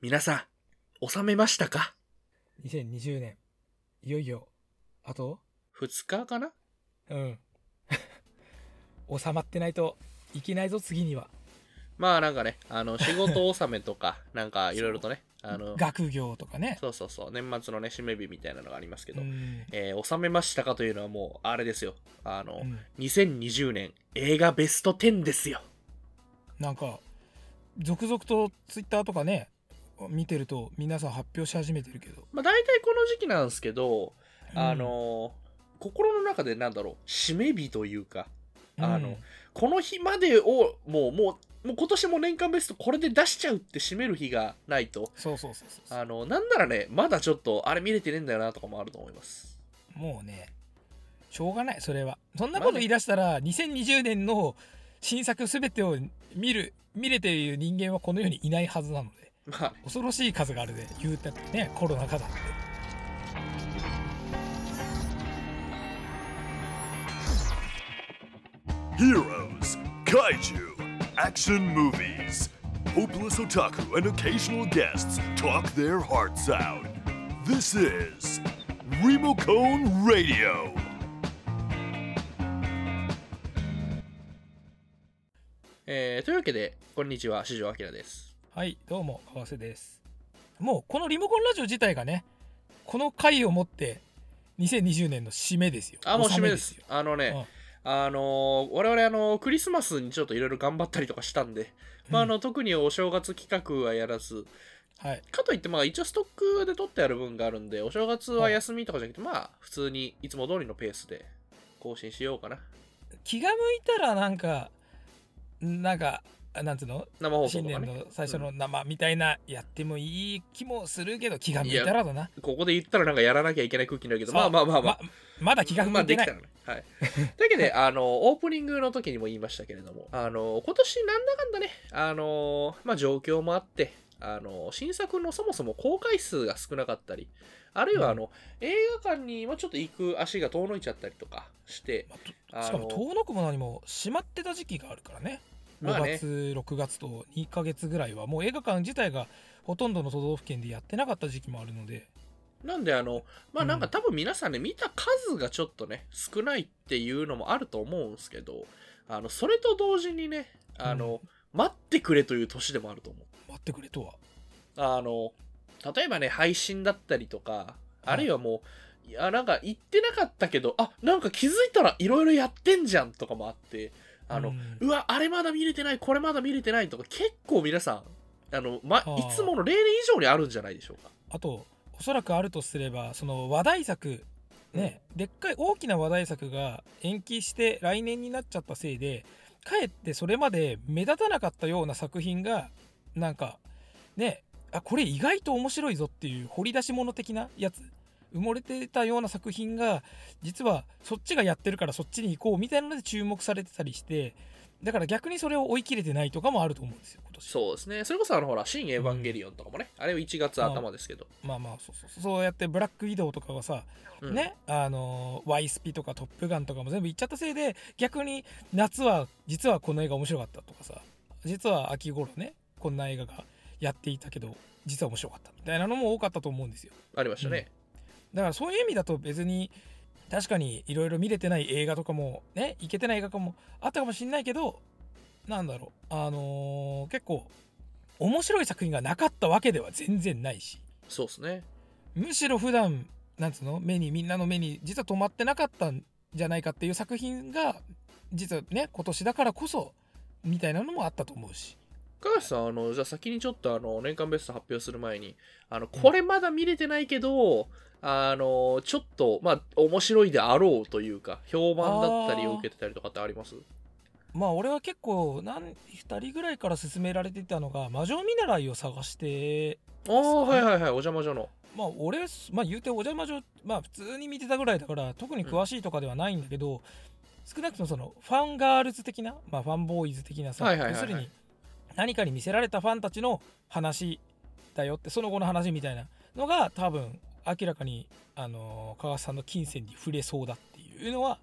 皆さん、収めましたか？2020年。いよいよあと ?2 日かな？うん。収まってないといけないぞ次には。まあなんかね、あの、仕事納めとか、なんかいろいろとね、あの、学業とかね。そうそうそう、年末のね、締め日みたいなのがありますけど、うん。えー収めましたかというのはもう、あれですよ。あの、うん。2020年映画ベスト10ですよ。なんか続々とツイッターとかね見てると皆さん発表し始めてるけど。まあ大体この時期なんですけど、うん。あの、心の中でなんだろう、締め日というか、あのうんこの日までをもうもうもう今年も年間ベストこれで出しちゃうって締める日がないとそうそうそうそうあのなんならねまだちょっとあれ見れてねえんだよなとかもあると思います。もうねしょうがないそれは。そんなこと言い出したら2020年の新作全てを見る見れている人間はこの世にいないはずなのでまあ恐ろしい数があるで言うたってねコロナ禍だって Heroes, Kaiju, action movies. Hopeless otaku and occasional guests talk their hearts out. This is Remocone Radio. えーというわけでこんにちは四条明ですはいどうも川瀬です。もうこのリモコンラジオ自体がねこの回をもって2020年の締めですよ。あもう締めですよ。あのね、あのー我々あのークリスマスにちょっといろいろ頑張ったりとかしたんで、まああの特にお正月企画はやらずはい。かといってまあ一応ストックで取ってある分があるんでお正月は休みとかじゃなくてまあ普通にいつも通りのペースで更新しようかな。気が向いたらなんかなんかなんつうの？生放送新年の最初の生みたいなやってもいい気もするけど気が向いたらだな。ここで言ったらなんかやらなきゃいけない空気になるけどまあまあまあまあ。ままだ気が向いてない、まあできたらね。はい。というわけで、あの、オープニングの時にも言いましたけれども、あの、今年なんだかんだね、あの、まあ状況もあって、あの、新作のそもそも公開数が少なかったり、あるいはあの、映画館にもちょっと行く足が遠のいちゃったりとかして、まあしかも遠のくも何も閉まってた時期があるからね5まあね。月、6月と2ヶ月ぐらいはもう映画館自体がほとんどの都道府県でやってなかった時期もあるので。なんであの、まあなんか多分皆さんね、見た数がちょっとね、少ないっていうのもあると思うんですけど、あの、それと同時にね、あの、待ってくれという年でもあると思う。待ってくれとは。あの、例えばね、配信だったりとか、あるいはもう、いや、なんか言ってなかったけど、あ、なんか気づいたらいろいろやってんじゃんとかもあって、あの、うん。うわ、あれまだ見れてない、これまだ見れてないとか、結構皆さん、あの、ま、いつもの例年以上にあるんじゃないでしょうか。あとおそらくあるとすればその話題作ね、でっかい大きな話題作が延期して来年になっちゃったせいでかえってそれまで目立たなかったような作品がなんかねあこれ意外と面白いぞっていう掘り出し物的なやつ埋もれてたような作品が実はそっちがやってるからそっちに行こうみたいなので注目されてたりしてだから逆にそれを追い切れてないとかもあると思うんですよ今年そうですね。それこそあの、ほら、新エヴァンゲリオンとかもね、あれは1月頭ですけど。まあまあそうそうそうそうやってブラック移動とかがさうんね、あのーワイスピとかトップガンとかも全部行っちゃったせいで逆に夏は実はこの映画面白かったとかさ実は秋頃ねこんな映画がやっていたけど実は面白かったみたいなのも多かったと思うんですよありましたね。だからそういう意味だと別に確かにいろいろ見れてない映画とかもね行けてない映画とかもあったかもしんないけどなんだろうあのー結構面白い作品がなかったわけでは全然ないしそうですね。むしろ普段なんつうの目にみんなの目に実は止まってなかったんじゃないかっていう作品が実はね今年だからこそみたいなのもあったと思うし高橋さん、あの、じゃあ先にちょっとあの、年間ベスト発表する前に、あの、これまだ見れてないけど、あの、ちょっと、まあ、面白いであろうというか、評判だったりを受けてたりとかってあります？まあ俺は結構何2人ぐらいから勧められてたのが魔女見習いを探してああ、はいはいはい、お邪魔女の。まあ俺まあ言うてお邪魔女まあ普通に見てたぐらいだから特に詳しいとかではないんだけど、少なくともそのファンガールズ的な、まあ、ファンボーイズ的なさ、はいはいはいはい要するに何かに見せられたファンたちの話だよってその後の話みたいなのが多分明らかにあの川瀬さんの金銭に触れそうだっていうのは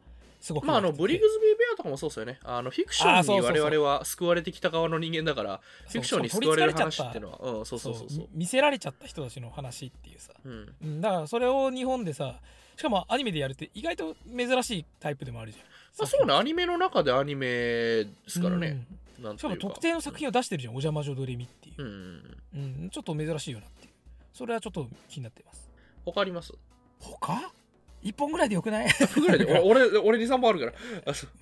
すごくまあ、あの、ブリグズビー・ベアとかもそうですよね。あの、フィクションに我々は救われてきた側の人間だから、フィクションに救われる話っていうのは、うん、そうそうそうそう。み。見せられちゃった人たちの話っていうさ、うん。うん、だからそれを日本でさしかもアニメでやるって意外と珍しいタイプでもあるじゃん。まあ、そうね、アニメの中でアニメですからね。うん。しかも特定の作品を出してるじゃん「お邪魔女ドレミ」っていう。うん、うんうん。うん、ちょっと珍しいよなっていう。それはちょっと気になってます他あります？他？一本ぐらいでよくない？ぐらいで、お俺、俺2、3本あるから。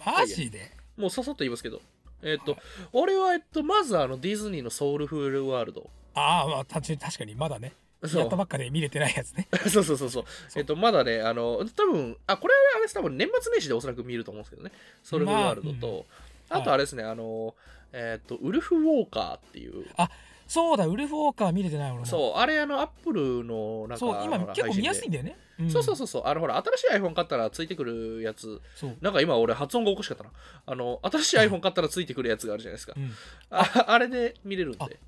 マジで？もうささっと言いますけど。えっと、俺は、えっと、まずあの、ディズニーのソウルフルワールド。ああまあ単純に確かにまだね。そう。やったばっかで見れてないやつね。そうそうそうそう。えっと、まだね、あの、多分、あ、これはあれです、多分年末年始でおそらく見ると思うんですけどね。ソウルフルワールドと、まあうんあとあれですね、あの、えっと、ウルフウォーカーっていう、そうだウルフウォーカー見れてない俺も。そう、あれ、あの、アップルの、なんか、そう今結構見やすいん配だよね、信でそうそうそうそう、あの、ほら、新しい iPhone 買ったらついてくるやつ、なんか今俺発音がおかしかったな。あの、新しい iPhone 買ったらついてくるやつがあるじゃないですか。う。ん。ああれで見れるんあで。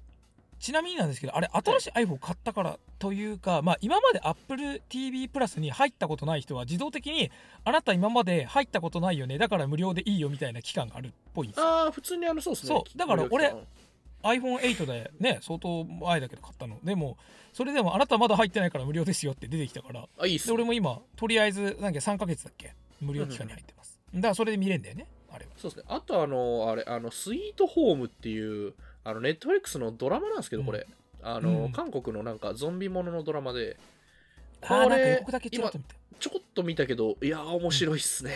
ちなみになんですけどあれ新しい iPhone 買ったからというか、まあ、今まで AppleTV プラスに入ったことない人は自動的にあなた今まで入ったことないよね。だから無料でいいよみたいな期間があるっぽいんですよ。ああ、普通にあの、そうですね。そう。だから俺 iPhone8 でね相当前だけど買ったの。でもそれでもあなたまだ入ってないから無料ですよって出てきたから。間あ、いいっすでね。俺も今とりあえずなんか3ヶ月だっけ？無料期間に入ってます。だからそれで見れんだよねあれは。そうですね。あとあの、あれ、あの、スイートホームっていう、あの、ネットフリックスのドラマなんですけど、これ。あの、うん韓国のなんかゾンビもののドラマで、あーなんか予れ告だけちらっと見た。ちょこっと見たけど、いやー、面白いっすね。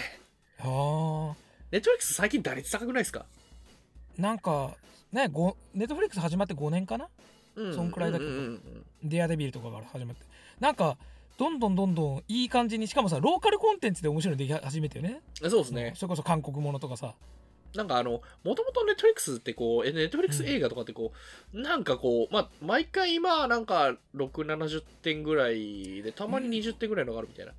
あー。ネットフリックス最近打率高くないですか？なんかねごネットフリックス始まって5年かな？うん。そんくらいだけど。うんうんうんデアデビルとかから始まって。なんかどんどんどんどんいい感じにしかもさローカルコンテンツで面白いのでき始めてよね。うんそうですね。それこそ韓国ものとかさ。なんかあの、もともとネットフリックスってこう、えネットフリックス映画とかってこう、なんかこう、まあ、毎回今、なんか、6、70点ぐらいで、たまに20点ぐらいのがあるみたいな。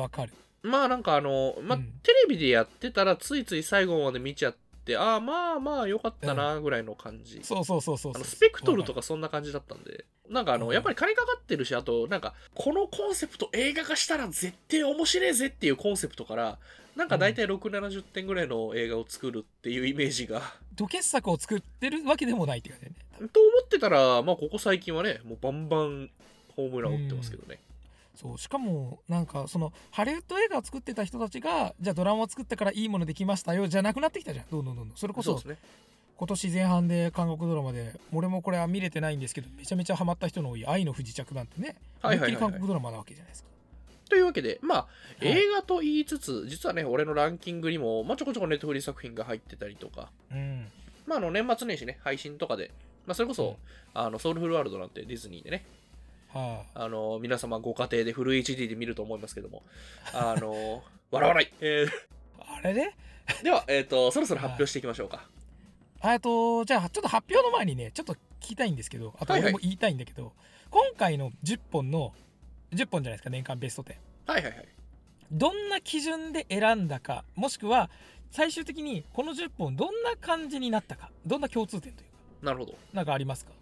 わかる。まあなんかあの、まあ、うん。テレビでやってたらついつい最後まで見ちゃって、ああまあまあよかったなぐらいの感じ。そうそうそうそうあのスペクトルとかそんな感じだったんで、なんかあの、うん。やっぱり金かかってるし、あと、なんか、このコンセプト映画化したら絶対面白いぜっていうコンセプトから、なんか大体6、70点ぐらいの映画を作るっていうイメージが、土傑作を作ってるわけでもないって感じだよねと思ってたら、まあここ最近はね、もうバンバンホームラン打ってますけどね。そうしかもなんかそのハリウッド映画を作ってた人たちがじゃあドラマを作ったからいいものできましたよじゃなくなってきたじゃん。どんどんどんどん。それこそ。今年前半で韓国ドラマで俺もこれは見れてないんですけどめちゃめちゃハマった人の多い「愛の不時着」なんてね。はいっきり韓国ドラマなわけじゃないですか。というわけで、まあ、はい。映画と言いつつ、実はね、俺のランキングにも、まあ、ちょこちょこネットフリ作品が入ってたりとか、うん。まあ、あの年末年始ね、配信とかで、まあ、それこそ、うん。あのソウルフルワールドなんてディズニーでね、はあ。の皆様ご家庭でフル HD で見ると思いますけども、あの 笑わない、えあ、あれねーでは、えっ、と、そろそろ発表していきましょうか。あとじゃあちょっと発表の前にねちょっと聞きたいんですけどあとはいはい。俺も言いたいんだけど、今回の10本の10本じゃないですか年間ベスト10はいはいはい。どんな基準で選んだかもしくは最終的にこの10本どんな感じになったかどんな共通点というか。なるほど。なんかありますか？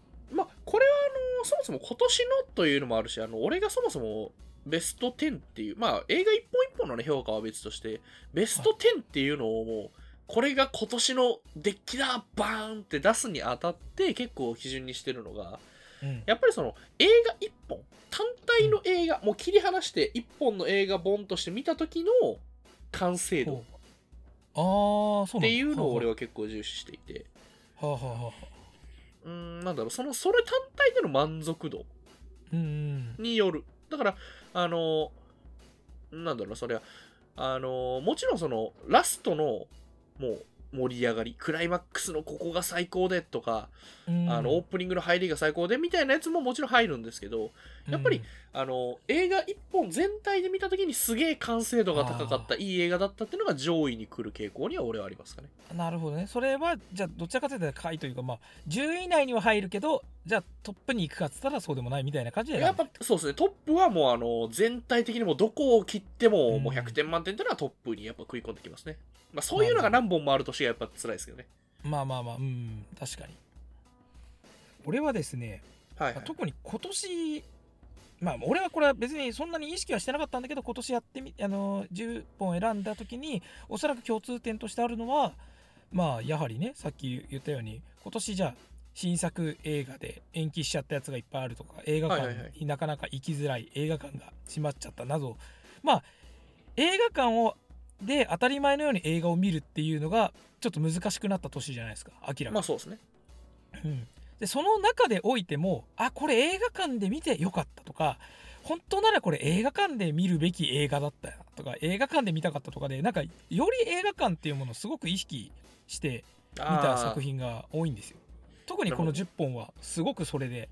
そもそも今年のというのもあるし、あの俺がそもそもベスト10っていう、まあ映画一本一本の、ね、評価は別として、ベスト10っていうのをもう、これが今年のデッキだバーンって出すにあたって結構基準にしてるのが、うん。やっぱりその映画一本、単体の映画、もう切り離して一本の映画本として見た時の完成度っていうのを俺はは結構重視していて、はあはあはあはあうーん、なんだろう、その、それ単体での満足度による。だから、あの、なんだろうな、それは、あの、もちろんその、ラストの、もう、盛り上がり、クライマックスのここが最高でとか、うん。あの、オープニングの入りが最高でみたいなやつももちろん入るんですけど、やっぱりあの、映画一本全体で見た時にすげえ完成度が高かった、いい映画だったっていうのが上位に来る傾向には俺はありますかね。うんなるほどね。それはじゃあどちらかというと下位というかまあ10位以内には入るけどじゃあトップに行くかっつったらそうでもないみたいな感じでやっぱそうですね、トップはもうあの、全体的にもうどこを切ってももううん100点満点っていうのはトップにやっぱ食い込んできますね。まあそういうのが何本もある年がやっぱ辛いですけどね。まあまあまあうん確かに俺はですね、はい、はい。特に今年まあ俺はこれは別にそんなに意識はしてなかったんだけど今年やってみあの10本選んだ時におそらく共通点としてあるのはまあやはりねさっき言ったように今年じゃあ新作映画で延期しちゃったやつがいっぱいあるとか映画館になかなか行きづらい映画館が閉まっちゃったなど。まあ映画館をで当たり前のように映画を見るっていうのがちょっと難しくなった年じゃないですか明らかに。まあそうですね。うん、でその中でおいてもあこれ映画館で見てよかったとか本当ならこれ映画館で見るべき映画だったよとか映画館で見たかったとかでなんかより映画館っていうものをすごく意識して見た作品が多いんですよ特にこのなる10本はすごくそれで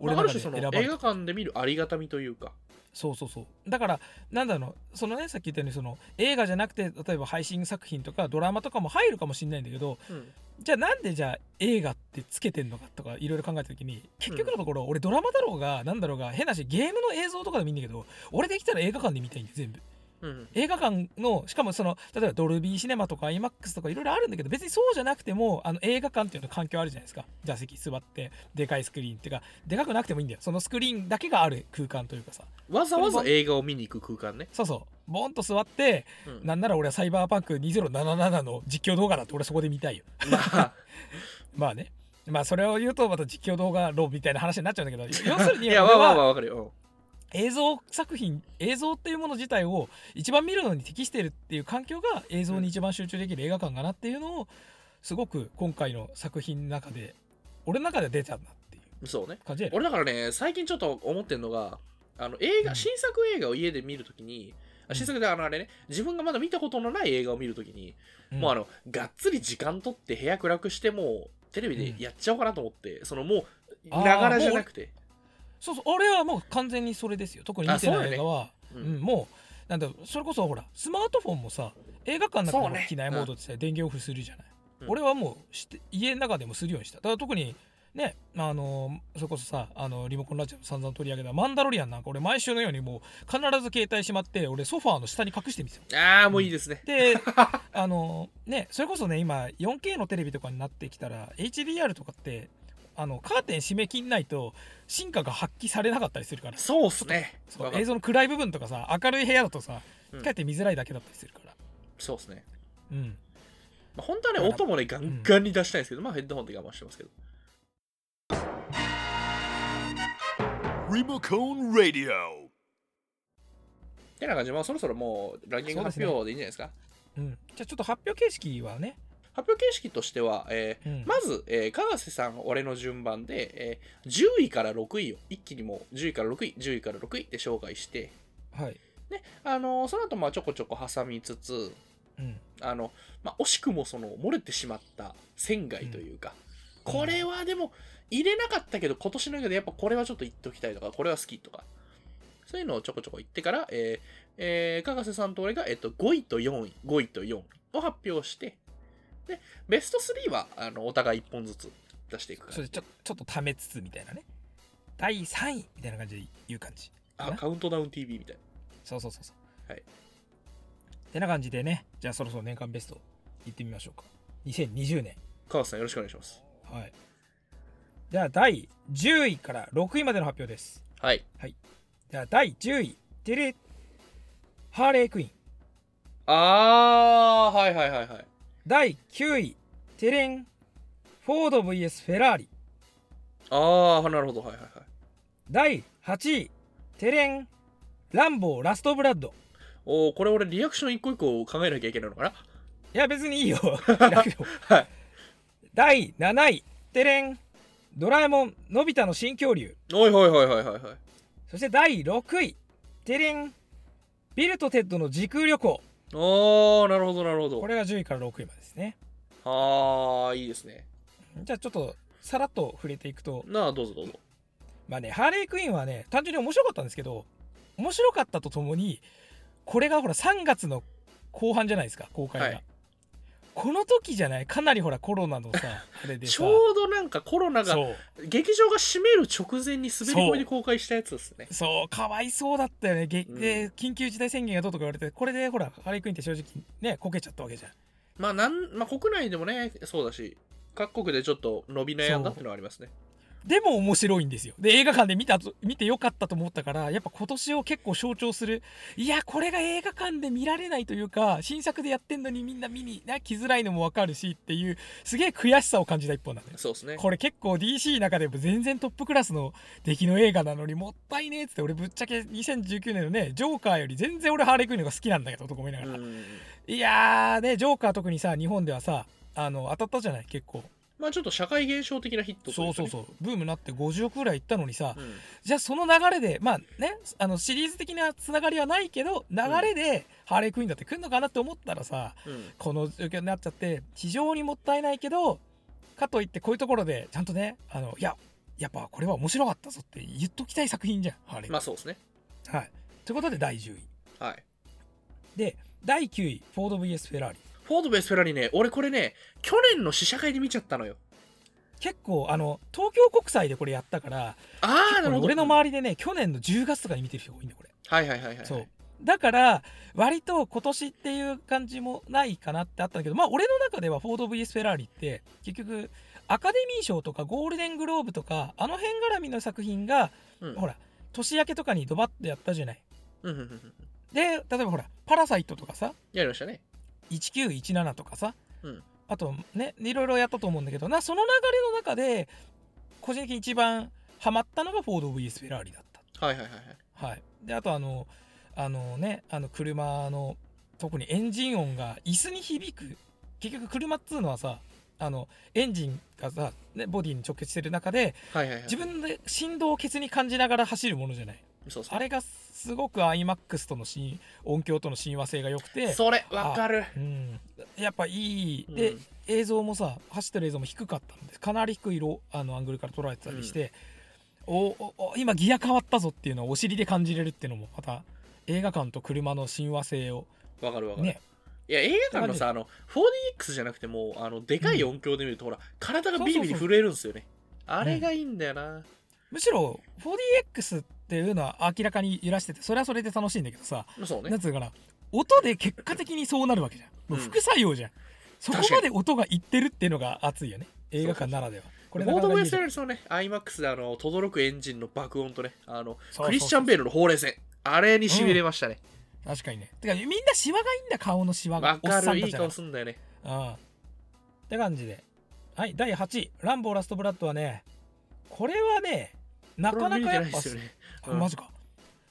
まあ、俺ので選ばれた。映画館で見るありがたみというか。そうそうそう。だからなんだろう。そのねさっき言ったようにその映画じゃなくて例えば配信作品とかドラマとかも入るかもしれないんだけどうん。じゃあなんでじゃあ映画ってつけてんのかとかいろいろ考えた時に結局のところ俺ドラマだろうがなんだろうが変なしゲームの映像とかでもいいんだけど俺できたら映画館で見たいんだよ全部うん。映画館のしかもその例えばドルビーシネマとか IMAX とかいろいろあるんだけど別にそうじゃなくてもあの映画館っていうの環境あるじゃないですか。座席座ってでかいスクリーンっていうかでかくなくてもいいんだよ。そのスクリーンだけがある空間というかさ。わざわざ映画を見に行く空間ね、そうそう。ボーンと座ってうん。なんなら俺はサイバーパンク2077の実況動画だって俺そこで見たいよ。まあ。まあね。まあそれを言うとまた実況動画論みたいな話になっちゃうんだけど要するに いやまあまあまあ俺はわかるよ映像作品映像っていうもの自体を一番見るのに適してるっていう環境が映像に一番集中できる映画館かなっていうのをすごく今回の作品の中で俺の中で出たんだっていう。そうね。感じで。俺だからね最近ちょっと思ってんのがあの映画、うん新作映画を家で見るときにあ新作であのあれね自分がまだ見たことのない映画を見るときに、もうあのがっつり時間取って部屋暗くしてもうテレビでやっちゃおうかなと思って、そのもうながらじゃなくてそうそう俺はもう完全にそれですよ。特に見てない映画は。ううん。ん、もうなんだそれこそほらスマートフォンもさ映画館の中の機内モードってさ、電源オフするじゃない、うん。俺はもうして家の中でもするようにした。だから特にねあのそれこそさあのリモコンラジオで散々取り上げたマンダロリアンなんか俺毎週のようにもう必ず携帯しまって俺ソファーの下に隠してみてたああもういいですね、であのねそれこそね今 4K のテレビとかになってきたら HDR とかってあのカーテン閉めきんないと進化が発揮されなかったりするから。そうっすね。映像の暗い部分とかさ明るい部屋だとさうん。かえって見づらいだけだったりするから。そうっすね、うん。まあ、本当はね音もねガンガンに出したいんですけど、まあヘッドホンで我慢してますけど。Remocone Radio. てな感じ。でまあそろそろもうランキング発表でいいんじゃないですか。うん、じゃあちょっと発表形式はね発表形式としては、えーうん。まず、えー、かがせさん、俺の順番で、えー10位から6位を一気にもう10位から6位、10位から6位で紹介して、はい。ねあのーその後まあちょこちょこ挟みつつ、うん。あのまあ、惜しくもその漏れてしまった仙外というか、これはでも入れなかったけど、今年の映画でやっぱこれはちょっと言っておきたいとか、これは好きとか、そういうのをちょこちょこ言ってから、えーえー、かがせさんと俺が、えっと、5位と4位、5位と4位を発表して、で、ベスト3はあのお互い1本ずつ出していくからそれちょちょっとためつつみたいなね。第3位みたいな感じで言う感じ。かあな？カウントダウン TV みたいそうそうそうそう。はい。てな感じでね。じゃあそろそろ年間ベストいってみましょうか。2020年な。川瀬さんよろしくお願いします。はい。じゃあ第10位から6位までの発表です。はい。じゃあ第10位テレハーレークイーン。あー、はいはいはいはい。第9位テレンフォード VS フェラーリ。あー、なるほど、はいはいはい。第8位テレンランボーラストブラッド。おー、これ俺リアクション一個一個考えなきゃいけないのかな？いや別に いいよ。はい。第7位テレンドラえもんのび太の新恐竜。おいはいはいはいはいはい。そして第6位テレンビルとテッドの時空旅行おー、なるほどなるほど。これが10位から6位までですねあー、いいですね。じゃあちょっとさらっと触れていくとなあ、どうぞどうぞ。まあねハーレークイーンはね単純に面白かったんですけど面白かったとともにこれがほら3月の後半じゃないですか公開が、はいこの時じゃない？かなりほらコロナのさ あれでさ。ちょうどなんかコロナが劇場が閉める直前に滑り込みで公開したやつですね。そうかわいそうだったよね、げうん。で緊急事態宣言がどうとか言われてこれでほらハーレークイーンって正直ねこけちゃったわけじゃん。まあなん、まあ国内でもね、そうだし、各国でちょっと伸び悩んだっていうのはありますね。でも面白いんですよ。で映画館で見たと見てよかったと思ったからやっぱ今年を結構象徴する。いやこれが映画館で見られないというか新作でやってんのにみんな見にな来づらいのも分かるしっていうすげえ悔しさを感じた一本なんだよ。そうですね。これ結構 DC の中でも全然トップクラスの出来の映画なのにもったいねえっつって俺ぶっちゃけ2019年のねジョーカーより全然俺ハーレークイーンの方が好きなんだけどとか思いながら、うん。いやーねジョーカー特にさ日本ではさあの当たったじゃない？結構まあちょっと社会現象的なヒットね。そうそうそう。ブームになって50億ぐらいいったのにさ、うん。じゃあその流れでまあねあのシリーズ的なつながりはないけど流れでハーレークイーンだって来るのかなって思ったらさうん。この状況になっちゃって非常にもったいないけどかといってこういうところでちゃんとねあのいややっぱこれは面白かったぞって言っときたい作品じゃんハーレー、まあそうですね。はい。ということで第10位。はい。で第9位フォード VS フェラーリフォードベースフェラーリね、俺これね、去年の試写会で見ちゃったのよ。結構あの東京国際でこれやったからああ、なるほど。俺の周りでね去年の10月とかに見てる人が多いんだよこれはいはいはいはい。そうだから割と今年っていう感じもないかなってあったんだけどまあ俺の中ではフォード VS フェラーリって結局アカデミー賞とかゴールデングローブとかあの辺絡みの作品が、うん。ほら年明けとかにドバッとやったじゃない。で例えばほら「パラサイト」とかさやりましたね。1917とかさ、うん。あとねいろいろやったと思うんだけどな。その流れの中で個人的に一番ハマったのがフォード VS フェラーリだった。はいはいはいはい。はい、であとあのあのねあの車の特にエンジン音が椅子に響く。結局車っつうのはさあのエンジンがさ、ね、ボディに直結してる中ではいはいはい。自分で振動をケツに感じながら走るものじゃないそうそうあれがすごく iMAX との親音響との親和性が良くて。それ、わかる。うん、やっぱいい。で、うん。映像もさ走ってる映像も低かったんでかなり低いロあのアングルから捉えてたりして、おおお今ギア変わったぞっていうのをお尻で感じれるっていうのもまた映画館と車の親和性を。わかるわかる。ね。いや、映画館のさ、あの、4DX じゃなくても、あの、でかい音響で見ると、ほら、体がビリビリ震えるんですよね。あれがいいんだよな。むしろ 4DX っていうのは明らかに揺らしててそれはそれで楽しいんだけどさ、そうね。なん。つうかな音で結果的にそうなるわけじゃん。もう副作用じゃん、そこまで音がいってるっていうのが熱いよね映画館ならでは。これなかなかいいードベースフェラーリそのね、IMAX であの、轟くエンジンの爆音とね、あの、クリスチャン・ベールのほうれい線。あれにしびれましたね。確かにね。てかみんなシワがいいんだ顔のシワが。わ、おっかる。いい顔すんだよね。ああって感じで。はい第8位「ランボーラストブラッド」はねこれはねなかなかやっぱないですよね。あマジか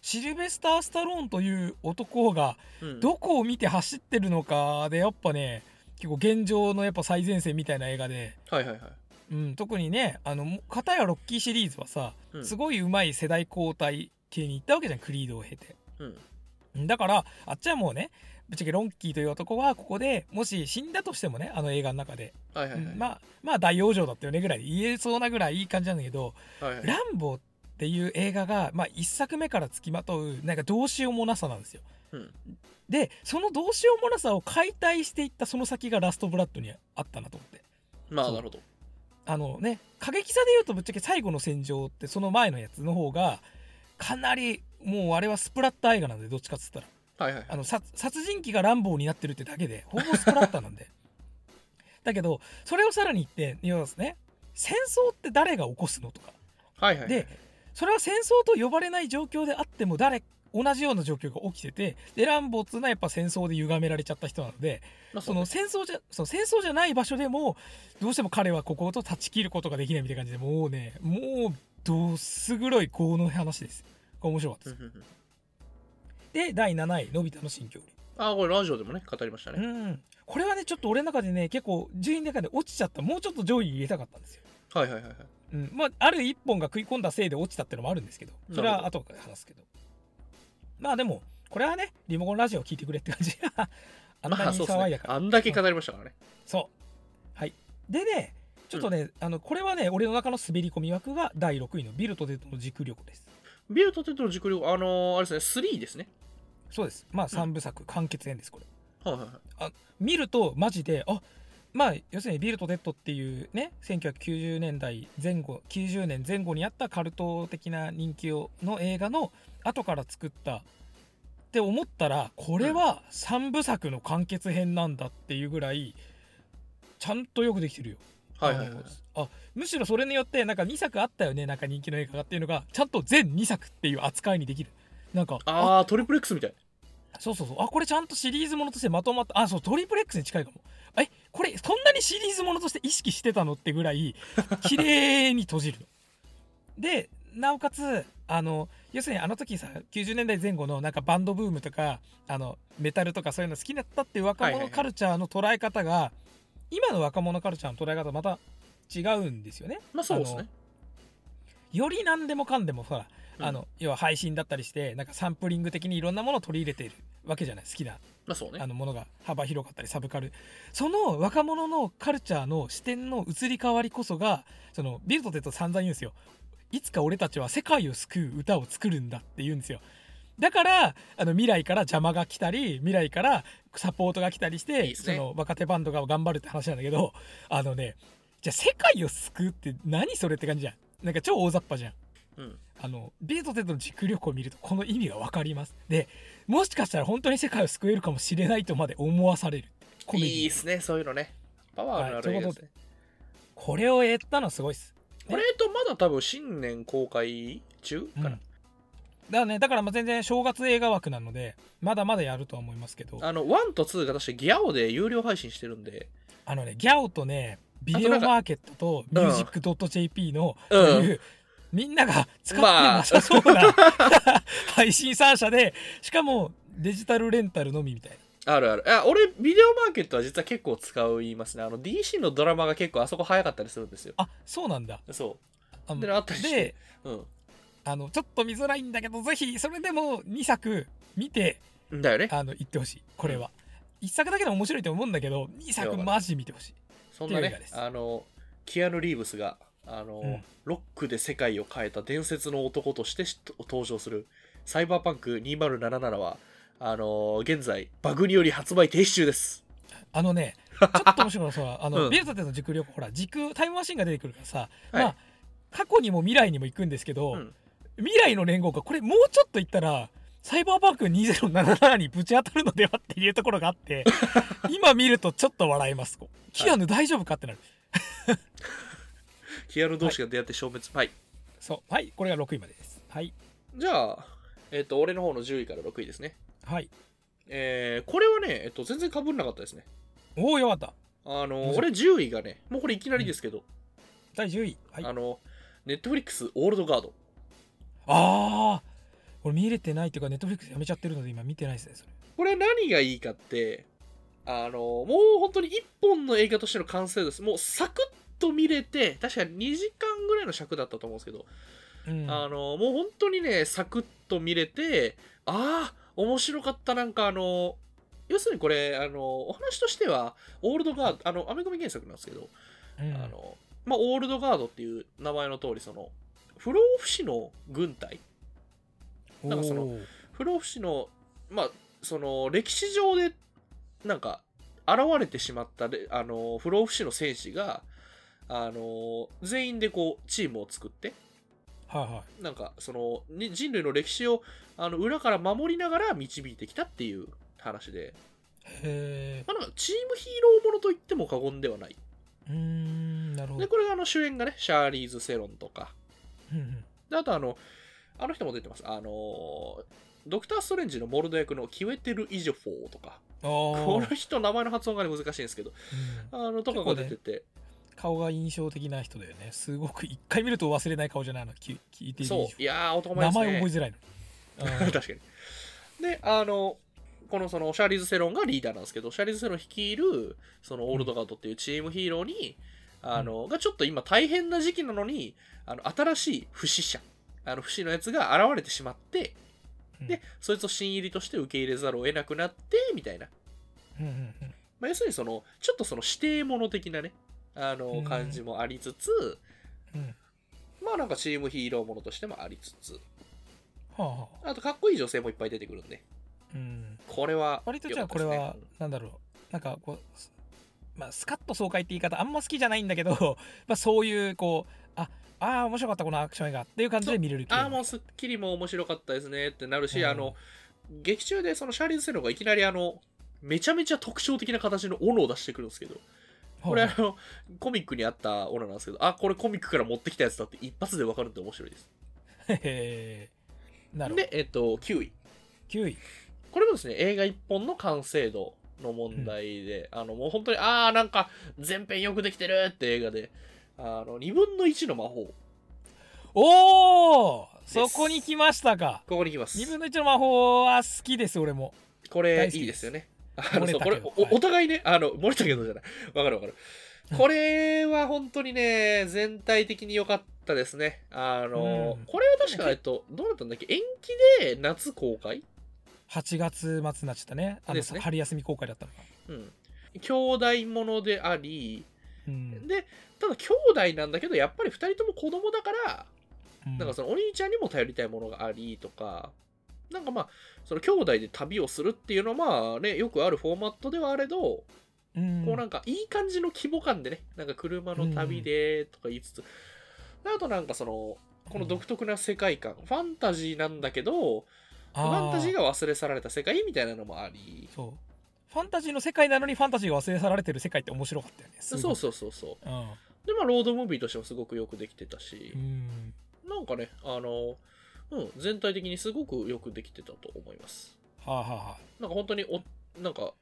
シルベスター・スタローンという男がうんどこを見て走ってるのかでやっぱね結構現状のやっぱ最前線みたいな映画で、はいはいはい。うん、特にねあの片やロッキーシリーズはさ、うんすごいうまい世代交代系に行ったわけじゃんクリードを経てうん。だからあっちはもうねぶっちゃけロンキーという男はここでもし死んだとしてもねあの映画の中ではいはいはい。うんまあまあ大往生だったよねぐらいで言えそうなぐらいいい感じなんだけどはいはい「ランボー」っていう映画が、まあ、1作目から付きまとうなんかどうしようもなさなんですよ。うんでそのどうしようもなさを解体していったその先がラストブラッドにあったなと思ってまあなるほど。あのね過激さで言うとぶっちゃけ最後の戦場ってその前のやつの方がかなりもうあれはスプラッター映画なんでどっちかっつったらはいはいはい。あの殺殺人鬼が乱暴になってるってだけでほぼスプラッターなんで だけどそれをさらに言って要はですね戦争って誰が起こすのとかはいはいはい。でそれは戦争と呼ばれない状況であっても誰同じような状況が起きててでランボーっつうのはやっぱ戦争で歪められちゃった人なのでまあその戦争じゃその戦争じゃない場所でもどうしても彼はここと断ち切ることができないみたいな感じでもうねもうどす黒い業の話です。面白かったです。で第7位のび太の新恐竜あ、これラジオでもね、語りましたうね。ん。これはねちょっと俺の中でね結構順位の中で落ちちゃった。もうちょっと上位に入れたかったんですよ、はいはいはいはい。うん、まあある一本が食い込んだせいで落ちたってのもあるんですけど。それは後から話すけど。まあでもこれはねリモコンラジオ聞いてくれって感じ あんなにまあそうですね。騒いだ。から、あんだけ語りましたからね。そう。はい。でねちょっとね、あのこれはね俺の中の滑り込み枠が第6位のビルとテッドの時空旅行です。ビルとテッドの時空旅行、あのー、あれですね、3ですね。そうです。まあ3部作、完結編ですこれ。はいはいはい。見るとマジであまあ要するにビルとテッドっていうね1990年代前後90年前後にあったカルト的な人気をの映画の後から作ったって思ったらこれは3部作の完結編なんだっていうぐらいちゃんとよくできてるよ。はいはいはい。あむしろそれによってなんか2作あったよねなんか人気の映画がっていうのがちゃんと全2作っていう扱いにできる。なんかああトリプル X みたいそうそうそう。あこれちゃんとシリーズものとしてまとまった。あそうトリプル X に近いかも。えこれそんなにシリーズものとして意識してたのってぐらい綺麗に閉じるの。でなおかつあの要するにあの時さ90年代前後のなんかバンドブームとかあのメタルとかそういうの好きだったっていう若はいはいはい。者カルチャーの捉え方が、今の若者カルチャーの捉え方とまた違うんですよね。まあそうですね。より何でもかんでもほら、うん。あの要は配信だったりしてなんかサンプリング的にいろんなものを取り入れているわけじゃない？好きな。まあそうね。あのものが幅広かったりサブカル。その若者のカルチャーの視点の移り変わりこそがそのビルとテッド散々言うんですよ。いつか俺たちは世界を救う歌を作るんだって言うんですよ。だからあの未来から邪魔が来たり未来からサポートが来たりしてね。その若手バンドが頑張るって話なんだけどあのねじゃあ世界を救うって何それって感じじゃん。なんか超大雑把じゃん。うんあのビルとテッドの時空旅行を見るとこの意味が分かります。でもしかしたら本当に世界を救えるかもしれないとまで思わされる。コメディいいっすねそういうのね。パワーのある映画ですね、これを得たのすごいっす。これとまだ多分新年公開中かな、うん。だからねだからまあ全然正月映画枠なのでまだまだやるとは思いますけど。あの1と2が確かギャオで有料配信してるんで。あのねギャオとねビデオマーケットとミうんュージックドット JP の、うんみんなが使ってなさ。そうな、配信3社でしかもデジタルレンタルのみみたいな。あるある。あ俺ビデオマーケットは実は結構使いますね。あの DC のドラマが結構あそこ早かったりするんですよ。あそうなんだ。そあのであったりでうあのちょっと見づらいんだけどぜひそれでも2作見てうんだよね。あの言ってほしい。これは、1作だけでも面白いと思うんだけど2作マジ見てほしい。そんなねあのキアヌ・リーブスがあの、うん。ロックで世界を変えた伝説の男としてし登場する。サイバーパンク2077はあの現在バグにより発売停止中です。あのね ちょっと面白いのはさあの、うん。ビルトテの軸力ほら時空タイムマシンが出てくるからさ、はい。まあ過去にも未来にも行くんですけど、うん。未来の連合がこれもうちょっと言ったらサイバーパンク2077にぶち当たるのではっていうところがあって 今見るとちょっと笑います。キアヌ大丈夫かってなるキアヌ同士が出会って消滅。はい、そう。はい。これが6位までです。はい。じゃあえっ、と俺の方の10位から6位ですね。はい。えーこれはね、えっと、全然かぶんなかったですね。おおよかった。あの俺10位がねもうこれいきなりですけど、第10位。はい。あのネットフリックスオー。ルドガードああ俺見れてないっていうかネットフリックスやめちゃってるので今見てないですねそれ。これ何がいいかってあのもう本当に一本の映画としての完成です。もうサクッと見れて確か2時間ぐらいの尺だったと思うんですけど、うん。あのもう本当にねサクッと見れてああ面白かった。なんかあの要するにこれあのお話としてはオールドガードあのアメコミ原作なんですけど、うん。あのまあ、オールドガードっていう名前の通りその不老不死の軍隊。なんかその不老不死のまあその歴史上でなんか現れてしまったれあの不老不死の戦士があの全員でこうチームを作ってはいはい。なんかそのに人類の歴史をあの裏から守りながら導いてきたっていう話で、へまあ、なんかチームヒーローものと言っても過言ではない。えうーんなるほど。でこれがあの主演がねシャーリーズ・セロンとか。うんうん。であとあのあの人も出てます。あのドクター・ストレンジのモルド役のキウェテル・イジョフォーとか。あこのー人名前の発音がね難しいんですけど。うん。あのとかが出てて、顔が印象的な人だよね。すごく一回見ると忘れない顔じゃないの？聞聞いているそう。いやー男前名ですね。前覚えづらいの。うん。確かに。であのこのそのシャーリーズ・セロンがリーダーなんですけどシャーリーズ・セロン率いるそのオールドガードっていうチームヒーローに、あのがちょっと今大変な時期なのにあの新しい不死者あの不死のやつが現れてしまってうん。でそいつを新入りとして受け入れざるを得なくなってみたいな、うんうんうん。まあ、要するにそのちょっとその指定物的なねあのうん。感じもありつつ、うん。まあなんかチームヒーローものとしてもありつつ。はあはあ。あとかっこいい女性もいっぱい出てくるんで。うん。これは割とじゃあこれはなんだろう。なんかこうすまあスカッと爽快って言い方あんま好きじゃないんだけど まあそういうこうああー面白かったこのアクション映画っていう感じで見れる系。ああもうすっきりも面白かったですねってなるし、うん。あの劇中でそのシャーリーズ・セロンがいきなりあのめちゃめちゃ特徴的な形の斧を出してくるんですけどこれあの、コミックにあったオナなんですけど、あ、これコミックから持ってきたやつだって一発でわかるんで面白いです。へへなるほどで、えっと、9位。9位これもですね、映画一本の完成度の問題で、あの、もう本当に、あー、なんか、全編よくできてるって映画で、あの、2分の1の魔法。おおすそこに来ましたかここに来ます。2分の1の魔法は好きです俺もこれ、い大好きですいですよね。あの、これお、お互いね、あの、漏れたけどじゃない。わかるわかる。これは本当にね、全体的に良かったですね。あの、うん。これは確か、えっと、どうだったんだっけ？延期で夏公開？8月末になっちゃったね。あのですね。春休み公開だったのか。うん。兄弟ものであり、うん。で、ただ兄弟なんだけど、やっぱり2人とも子供だから、うん。なんかそのお兄ちゃんにも頼りたいものがありとか、なんかまあ、その兄弟で旅をするっていうのはまあね、よくあるフォーマットではあれど、うん。こうなんかいい感じの規模感でね、なんか車の旅でとか言いつつ、あとなんかその、この独特な世界観、ファンタジーなんだけど、フあァンタジーが忘れ去られた世界みたいなのもあり、そう。ファンタジーの世界なのにファンタジーが忘れ去られてる世界って面白かったよねそうそうそうそう。うん。で、まあ、ロードムービーとしてもすごくよくできてたし。う、ん。なんかね、あの、うん、全体的にすごくよくできてたと思います。はあはあはあなんか本当にお、なんか、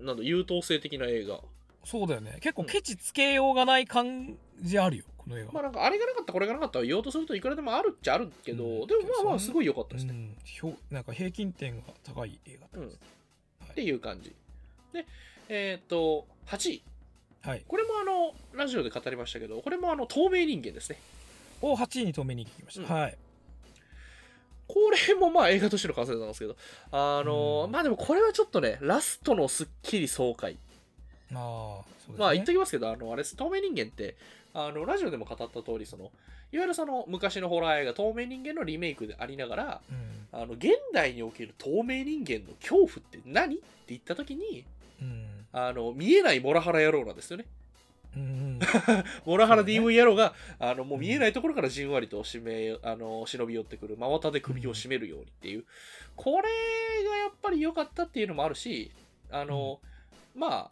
なんだ、優等生的な映画。そうだよね結構うんケチつけようがない感じあるよこの映画まあなんか、あれがなかった、これがなかった言おうとするといくらでもあるっちゃあるけど、うんでもまあまあ、すごい良かったですね。うんひょなんか平均点が高い映画うん。っはいていう感じ。で、えっ、と、8位。はいこれもあの、ラジオで語りましたけど、これもあの、透明人間ですね。を8位に止めに行きました、うんはいこれもまあ映画としての完成なんですけど、あのうん。まあでもこれはちょっとね、ラストのスッキリ爽快。ああそうですね。まあ言っときますけど、あの、あれです、透明人間って、あの、ラジオでも語った通り、その、いわゆるその昔のホラー映画、透明人間のリメイクでありながら、うん。あの、現代における透明人間の恐怖って何？って言った時に、うん。あの、見えないモラハラ野郎なんですよね。うん モラハラ DV 野郎が、あの、もう見えないところからじんわりと締め、あの、忍び寄ってくる、真綿で首を絞めるようにっていう、これがやっぱり良かったっていうのもあるし、あの、ま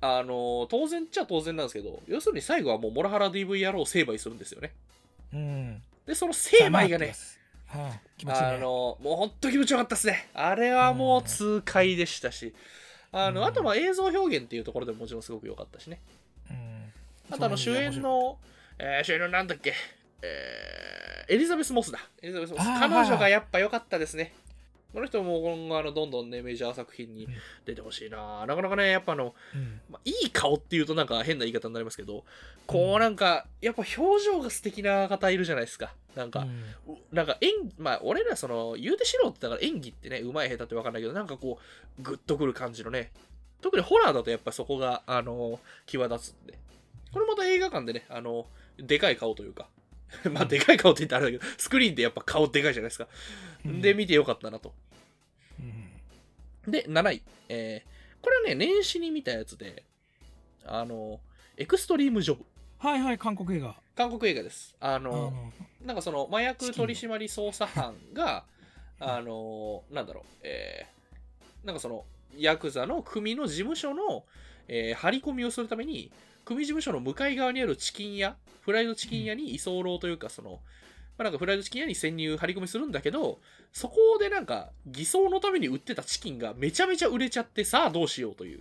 あ、あの、当然っちゃ当然なんですけど、要するに最後はもうモラハラ DV 野郎を成敗するんですよね。うん。で、その成敗がね、はあ、気持ちいいね。あの、もうほんと気持ちよかったですね。あれはもう痛快でしたし、あの、うん。あとまあ映像表現っていうところでももちろんすごく良かったしね。うんあとあの主演の、えー主演のなんだっけ、えーエリザベス・モスだ。エリザベス・モス。彼女がやっぱ良かったですね。この人も今後あのどんどんねメジャー作品にうん。出てほしいな、なかなかねやっぱあの、うん。まあ、いい顔っていうとなんか変な言い方になりますけどこうなんかやっぱ表情が素敵な方いるじゃないですか。なんか、うん。うなんか演まあ俺らその言うて素人だから演技ってねうまい下手って分かんないけどなんかこうグッとくる感じのね。特にホラーだとやっぱそこがあの際立つんでこれまた映画館でねあのでかい顔というか まあでかい顔って言ったらあれだけどスクリーンでやっぱ顔でかいじゃないですか、うん。で見てよかったなと。うん。で7位、えーこれはね年始に見たやつであのエクストリームジョブ。はいはい韓国映画。韓国映画です。ああののなんかその麻薬取締捜査班が、あのーなんだろう、えーなんかその、ヤクザの組の事務所の、えー張り込みをするために、組事務所の向かい側にあるチキン屋、フライドチキン屋に居候というか、その、まあ、なんかフライドチキン屋に潜入、張り込みするんだけど、そこでなんか偽装のために売ってたチキンがめちゃめちゃ売れちゃって、さあどうしようという。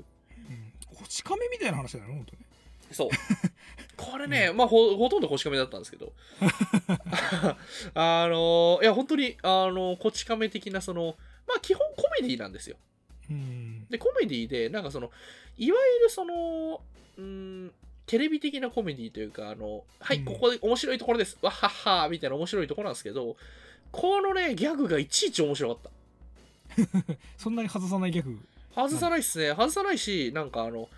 うんこち亀みたいな話だよね本当にそう。これね、まあほ、ほとんどこち亀だったんですけど、あの、いや、本当に、あの、こち亀的な、その、まあ、基本コメディなんですよ。うんで、コメディで、なんかその、いわゆるその、うん、テレビ的なコメディというか、あの、はい、うんここで面白いところです。わっはっはみたいな面白いところなんですけど、このね、ギャグがいちいち面白かった。そんなに外さないギャグ外さないっすね。外さないし、なんかあの、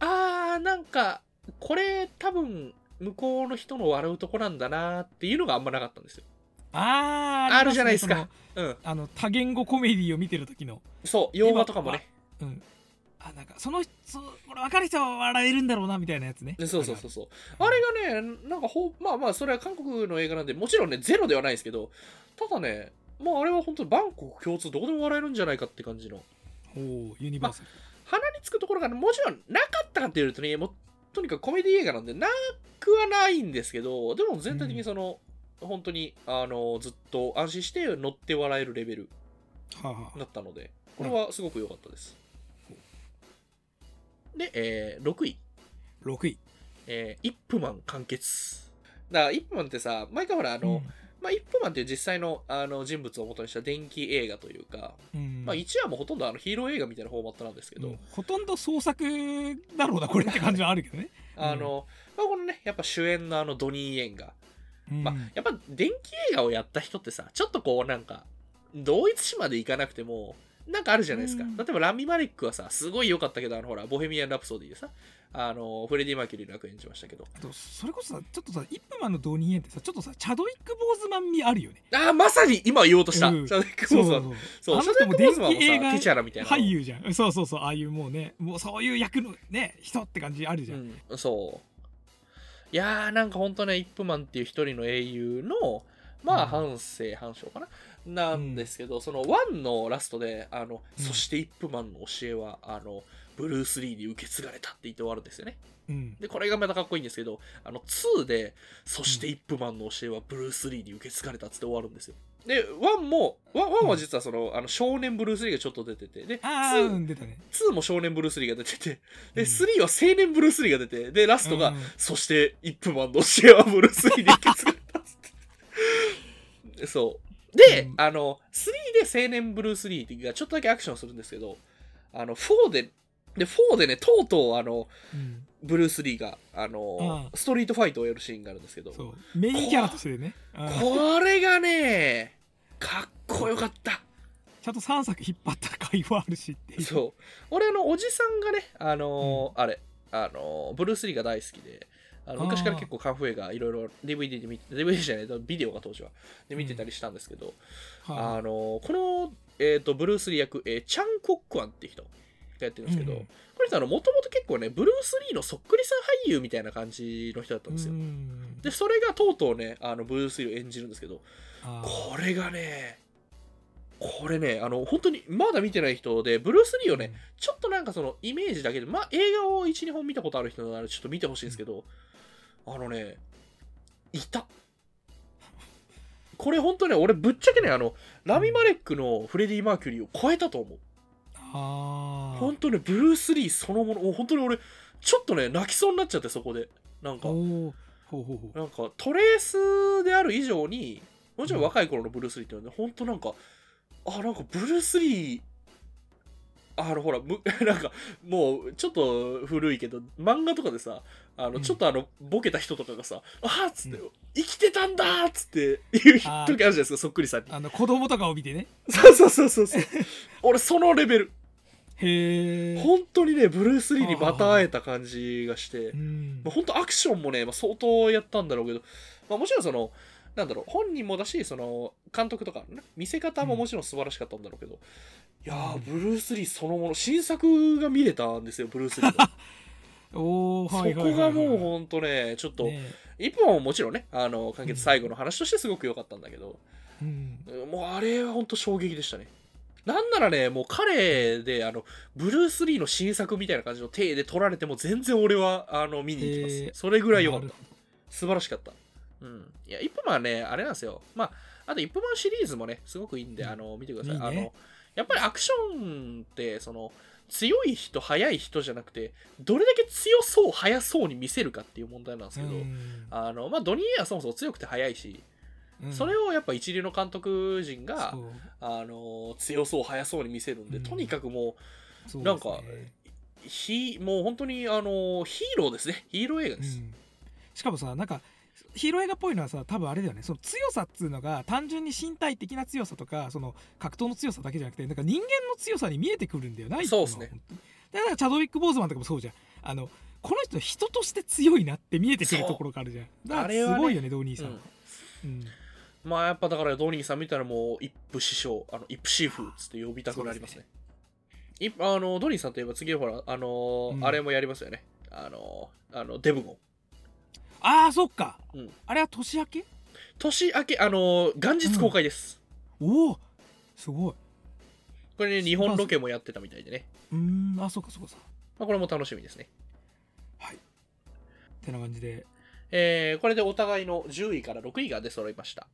あー、なんか、これ多分、向こうの人の笑うとこなんだなっていうのがあんまなかったんですよ。あーあるじゃないですかうん。あの多言語コメディを見てる時のそう、洋画とかもね。うんあなんかそのそこれ分かる人は笑えるんだろうなみたいなやつねそうそうそうそう。あれがね、なんかほ、まあまあ、それは韓国の映画なんで、もちろんね、ゼロではないですけど、ただね、まああれは本当にバンコク共通どこでも笑えるんじゃないかって感じの。おおユニバーサル、鼻につくところがもちろんなかったかっていうとねもうとにかくコメディ映画なんでなくはないんですけどでも全体的にその、本当にあのずっと安心して乗って笑えるレベルだったのでこれはすごく良かったです、で、えー6位。6位。えーイップマン完結。だから、イップマンってさ、毎回ほら、あの、まあ、イップマンっていう実際のあの人物を元にした電気映画というか、うん。まあ、1話もほとんどあのヒーロー映画みたいなフォーマットなんですけど、うん。ほとんど創作だろうなこれって感じはあるけどね、あの、まあ、このね、やっぱ主演のあのドニー・イエンが、うんまあ、やっぱ電気映画をやった人ってさ、ちょっとこうなんか、同一視までいかなくても、なんかあるじゃないですか。うん。例えばラミ・マレックはさ、すごい良かったけど、あのほら、ボヘミアン・ラプソディでさ、あの、フレディ・マーキュリーの役演じましたけど、それこそさちょっとさイップマンのドニーエンってさちょっとさチャドウィック・ボーズマン味あるよね。ああ、まさに今言おうとした。うん。シャドウィック・ボーズマン。そう、あシャドウィック・の人も電ボーズマンもさ、気映画ティチャラみたいな。俳優じゃんそうそうそう。ああいうもうねもうそういう役のね人って感じあるじゃん、うん、そう。いやー、なんかほんとね、イップマンっていう一人の英雄の、まあ、うん半生半生かな？なんですけど、その1のラストで、あの、うんそしてイップマンの教えは、あの、ブルース・リーに受け継がれたって言って終わるんですよね。うんで、これがまたかっこいいんですけど、あの、2で、そしてイップマンの教えはブルース・リーに受け継がれたっつって終わるんですよ。で、1も、1, 1は実はその、あの少年ブルース・リーがちょっと出てて、で、ああ2うん出たね。2も少年ブルース・リーが出てて、うで、ん3は青年ブルース・リーが出て、で、ラストが、うん。そして、イップマンの教えはブルース・リーに受け継がれたっつって。そう。で、うん。あの、3で青年ブルース・リーがちょっとだけアクションするんですけど、あの、4で、で、4でね、とうとう、あの、うん。ブルース・リーが、あの、うストリートファイトをやるシーンがあるんですけど、そう。メインキャラとしてね。うん。これがね、かっこよかった。ちゃんと3作引っ張った会話あるしってそう。俺、あの、おじさんがね、あのーあれ、あのーブルース・リーが大好きで、あの昔から結構カンフー映画いろいろ DVD で見て、DVD じゃない、ビデオが当時は、で見てたりしたんですけど、はあのーこの、えっ、と、ブルース・リー役、えーチャン・コックワンって人がやってるんですけど、うん。これもともと結構ね、ブルース・リーのそっくりさん俳優みたいな感じの人だったんですよ。うん。で、それがとうとうね、あの、ブルース・リーを演じるんですけど、これがね、これね、あの、本当に、まだ見てない人で、ブルース・リーをね、ちょっとなんかそのイメージだけで、まあ映画を1、2本見たことある人ならちょっと見てほしいんですけど、あのね、いた。これ本当ね、俺ぶっちゃけね、あの、ラミ・マレックのフレディ・マーキュリーを超えたと思う。本当ね、ブルース・リーそのもの、もう本当に俺、ちょっとね、泣きそうになっちゃって、そこで。なんか、なんかトレースである以上にもちろん若い頃のブルース・リーっていうのはね、ほんとなんかあなんかブルース・リーあのほらむ なんかもうちょっと古いけど漫画とかでさあのうん。ちょっとあのボケた人とかがさ「あーっつって、うん。生きてたんだ!」っつって言う時あるじゃないですかそっくりさんに。あの子供とかを見てね。そうそうそうそうそう。俺そのレベル。へえ本当にねブルース・リーにまた会えた感じがして。うん。まあ、本当アクションもね、まあ、相当やったんだろうけど、まあ、もちろんそのなんだろう本人もだしその監督とかのね。見せ方ももちろん素晴らしかったんだろうけど、いやーうんブルース・リーそのもの新作が見れたんですよブルース・リーの。おそこがもう本当ねちょっと、ね。一本ももちろんねあの完結最後の話としてすごく良かったんだけど、うん。もうあれは本当衝撃でしたね。なんならねもう彼であのブルース・リーの新作みたいな感じの体で撮られても全然俺はあの見に行きます、それぐらい良かった。素晴らしかった。うん。いや、イップマンはね、あれなんですよ。まあ、あとイップマンシリーズもね、すごくいいんで、うんあの、見てください。いいねあの、やっぱりアクションって、その、強い人、速い人じゃなくて、どれだけ強そう、速そうに見せるかっていう問題なんですけど、うんあの、まあ、ドニー・エアはそもそも強くて速いし、うんそれをやっぱ一流の監督陣があの、強そう、速そうに見せるんで、うんとにかくもそうなんかひもう本当に、あの、ヒーローですね。ヒーロー映画です。うんしかもさなんかヒーロー映画っぽいのはさ多分あれだよね。その強さっつうのが単純に身体的な強さとかその格闘の強さだけじゃなくてなんか人間の強さに見えてくるんだよなそうっすね。だからチャドウィック・ボーズマンとかもそうじゃん。あのこの人人として強いなって見えてくるところがあるじゃん。だからすごいよねドニーさん。は、うん。うん。まあやっぱだからドニーさん見たらもうイップ師匠あのイップシーフっつって呼びたくなりますね。イップあのドニーさんといえば次はほらあのーうん。あれもやりますよね。あのーあのデブゴンああそっか、うん。あれは年明け？年明けあのー元日公開です、おおすごい。これね、日本ロケもやってたみたいでね。うーんあそうかそうかそうか。まあ、これも楽しみですね。はい。てな感じで。えーこれでお互いの10位から6位が出揃いました。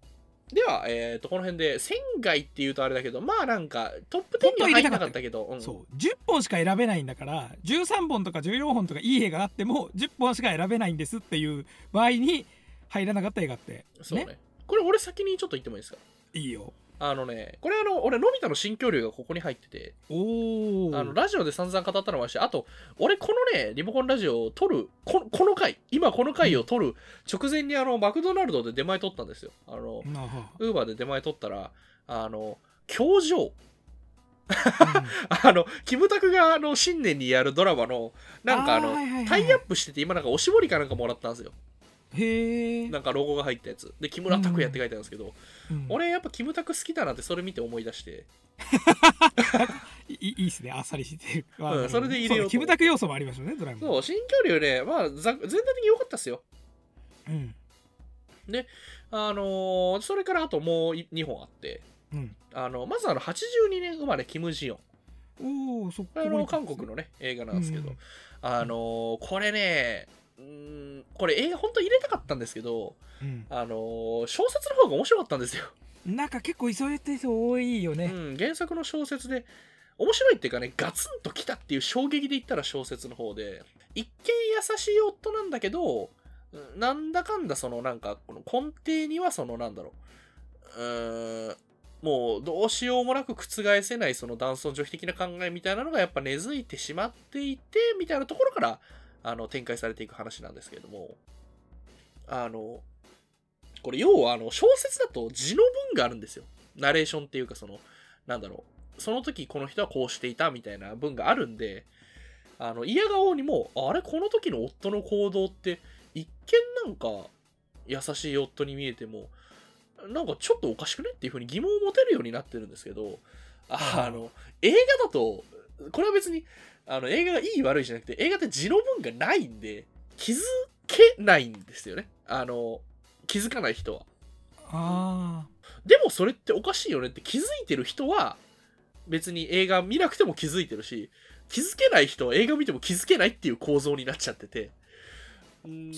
では、えー、とこの辺で1000外っていうとあれだけど、まあなんかトップ10には入らなかったけど、うん。そう。10本しか選べないんだから13本とか14本とかいい映画があっても10本しか選べないんですっていう場合に入らなかった映画って。そうね。これ俺先にちょっと言ってもいいですか？いいよあのね、これあの、俺、のび太の新恐竜がここに入ってて、おおあの、ラジオで散々語ったのもあるし、あと、俺、このね、リモコンラジオを撮る、ここの回、今この回を撮る直前にあの、マクドナルドで出前取ったんですよ。あの、ウーバーで出前取ったら、あの、教場、あ あの、キムタクがあの、新年にやるドラマの、なんかあの、タイアップしてて、今なんかおしぼりかなんかもらったんですよ。へえ、なんかロゴが入ったやつ。で、木村拓哉って書いてあるんですけど、うん。俺やっぱキムタク好きだなってそれ見て思い出して、いいいいっすね。あっさりしてる、まあうんそれで入れようと。そキムタク要素もありますよねドラえもん。そう、新恐竜ね、まあ、ざ全体的に良かったっすよ。うん。あのーそれからあともう2本あって、うん。あの、まずあの、82年生まれ、キム・ジヨン。おおそここれあの、韓国のね、映画なんですけど、あのーこれね、うーんこれ映画本当入れたかったんですけど、うんあのー小説の方が面白かったんですよ。なんか結構急いでる人多いよね、うん、原作の小説で、面白いっていうかね、ガツンときたっていう衝撃で言ったら小説の方で、一見優しい夫なんだけど、うんなんだかんだそのなんか、この根底にはそのなんだろう、うーん、もうどうしようもなく覆せないその男尊女卑的な考えみたいなのがやっぱ根付いてしまっていて、みたいなところから、あの、展開されていく話なんですけれども、あの、これ要はあの小説だと字の文があるんですよ。ナレーションっていうかその、なんだろう、その時この人はこうしていたみたいな文があるんで、あの、嫌顔にも、あれこの時の夫の行動って、一見なんか優しい夫に見えても、なんかちょっとおかしくねっていうふうに疑問を持てるようになってるんですけど、あの、映画だと、これは別に、あの、映画がいい悪いじゃなくて、映画って字の文がないんで、気づけないんですよね。あの、気づかない人は。あでもそれっておかしいよねって気づいてる人は別に映画見なくても気づいてるし気づけない人は映画見ても気づけないっていう構造になっちゃってて。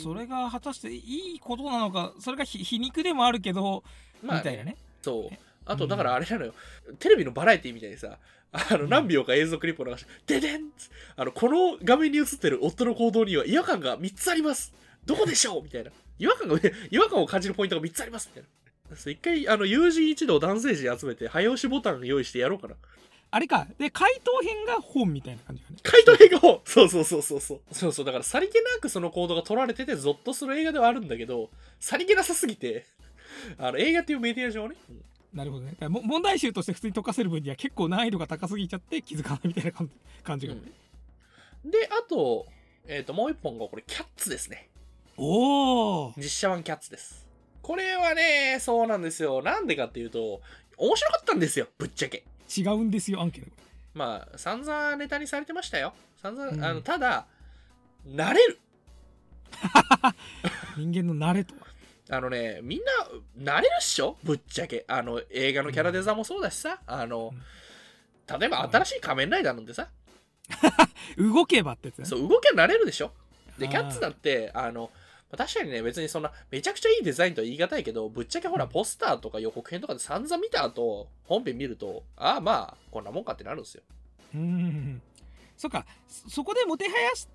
それが果たしていいことなのかそれがひ皮肉でもあるけど、まあみたいなね。そうあとだからあれなのよ、テレビのバラエティみたいにさあの何秒か映像クリップを流して「ででん!」あのこの画面に映ってる夫の行動には違和感が3つあります。どこでしょう？みたいな。違和感が 違和感を感じるポイントが3つあります。みたいな。一回あの友人一同男性陣集めて早押しボタン用意してやろうかな。あれか。で回答編が本みたいな感じだね。回答映画をそうそうそうそうそう。そうそう。だからさりげなくその行動が取られててゾッとする映画ではあるんだけどさりげなさすぎてあの映画っていうメディア上ね、うんなるほどね。問題集として普通に解かせる分には結構難易度が高すぎちゃって気づかないみたいな感じ感じが、であと,、えー、ともう一本がこれキャッツですね。おお実写版キャッツです。これはねそうなんですよ。なんでかっていうと面白かったんですよ。ぶっちゃけ。違うんですよアンケート。まあ散々ネタにされてましたよ。散々、うん。あのただ慣れる。人間の慣れとはあのね、みんな慣れるっしょ？ぶっちゃけ。あの、映画のキャラデザもそうだしさ、あの、例えば新しい仮面ライダーなんてさ、動けばってやつね。そう、動きは慣れるでしょ？で、キャッツだって、あの、まあ確かにね、別にそんな、めちゃくちゃいいデザインとは言い難いけど、ぶっちゃけほら、ポスターとか予告編とかで散々見た後、本編見ると、ああ、まあ、こんなもんかってなるんですよ。うん。そっか。そそこでもてはやし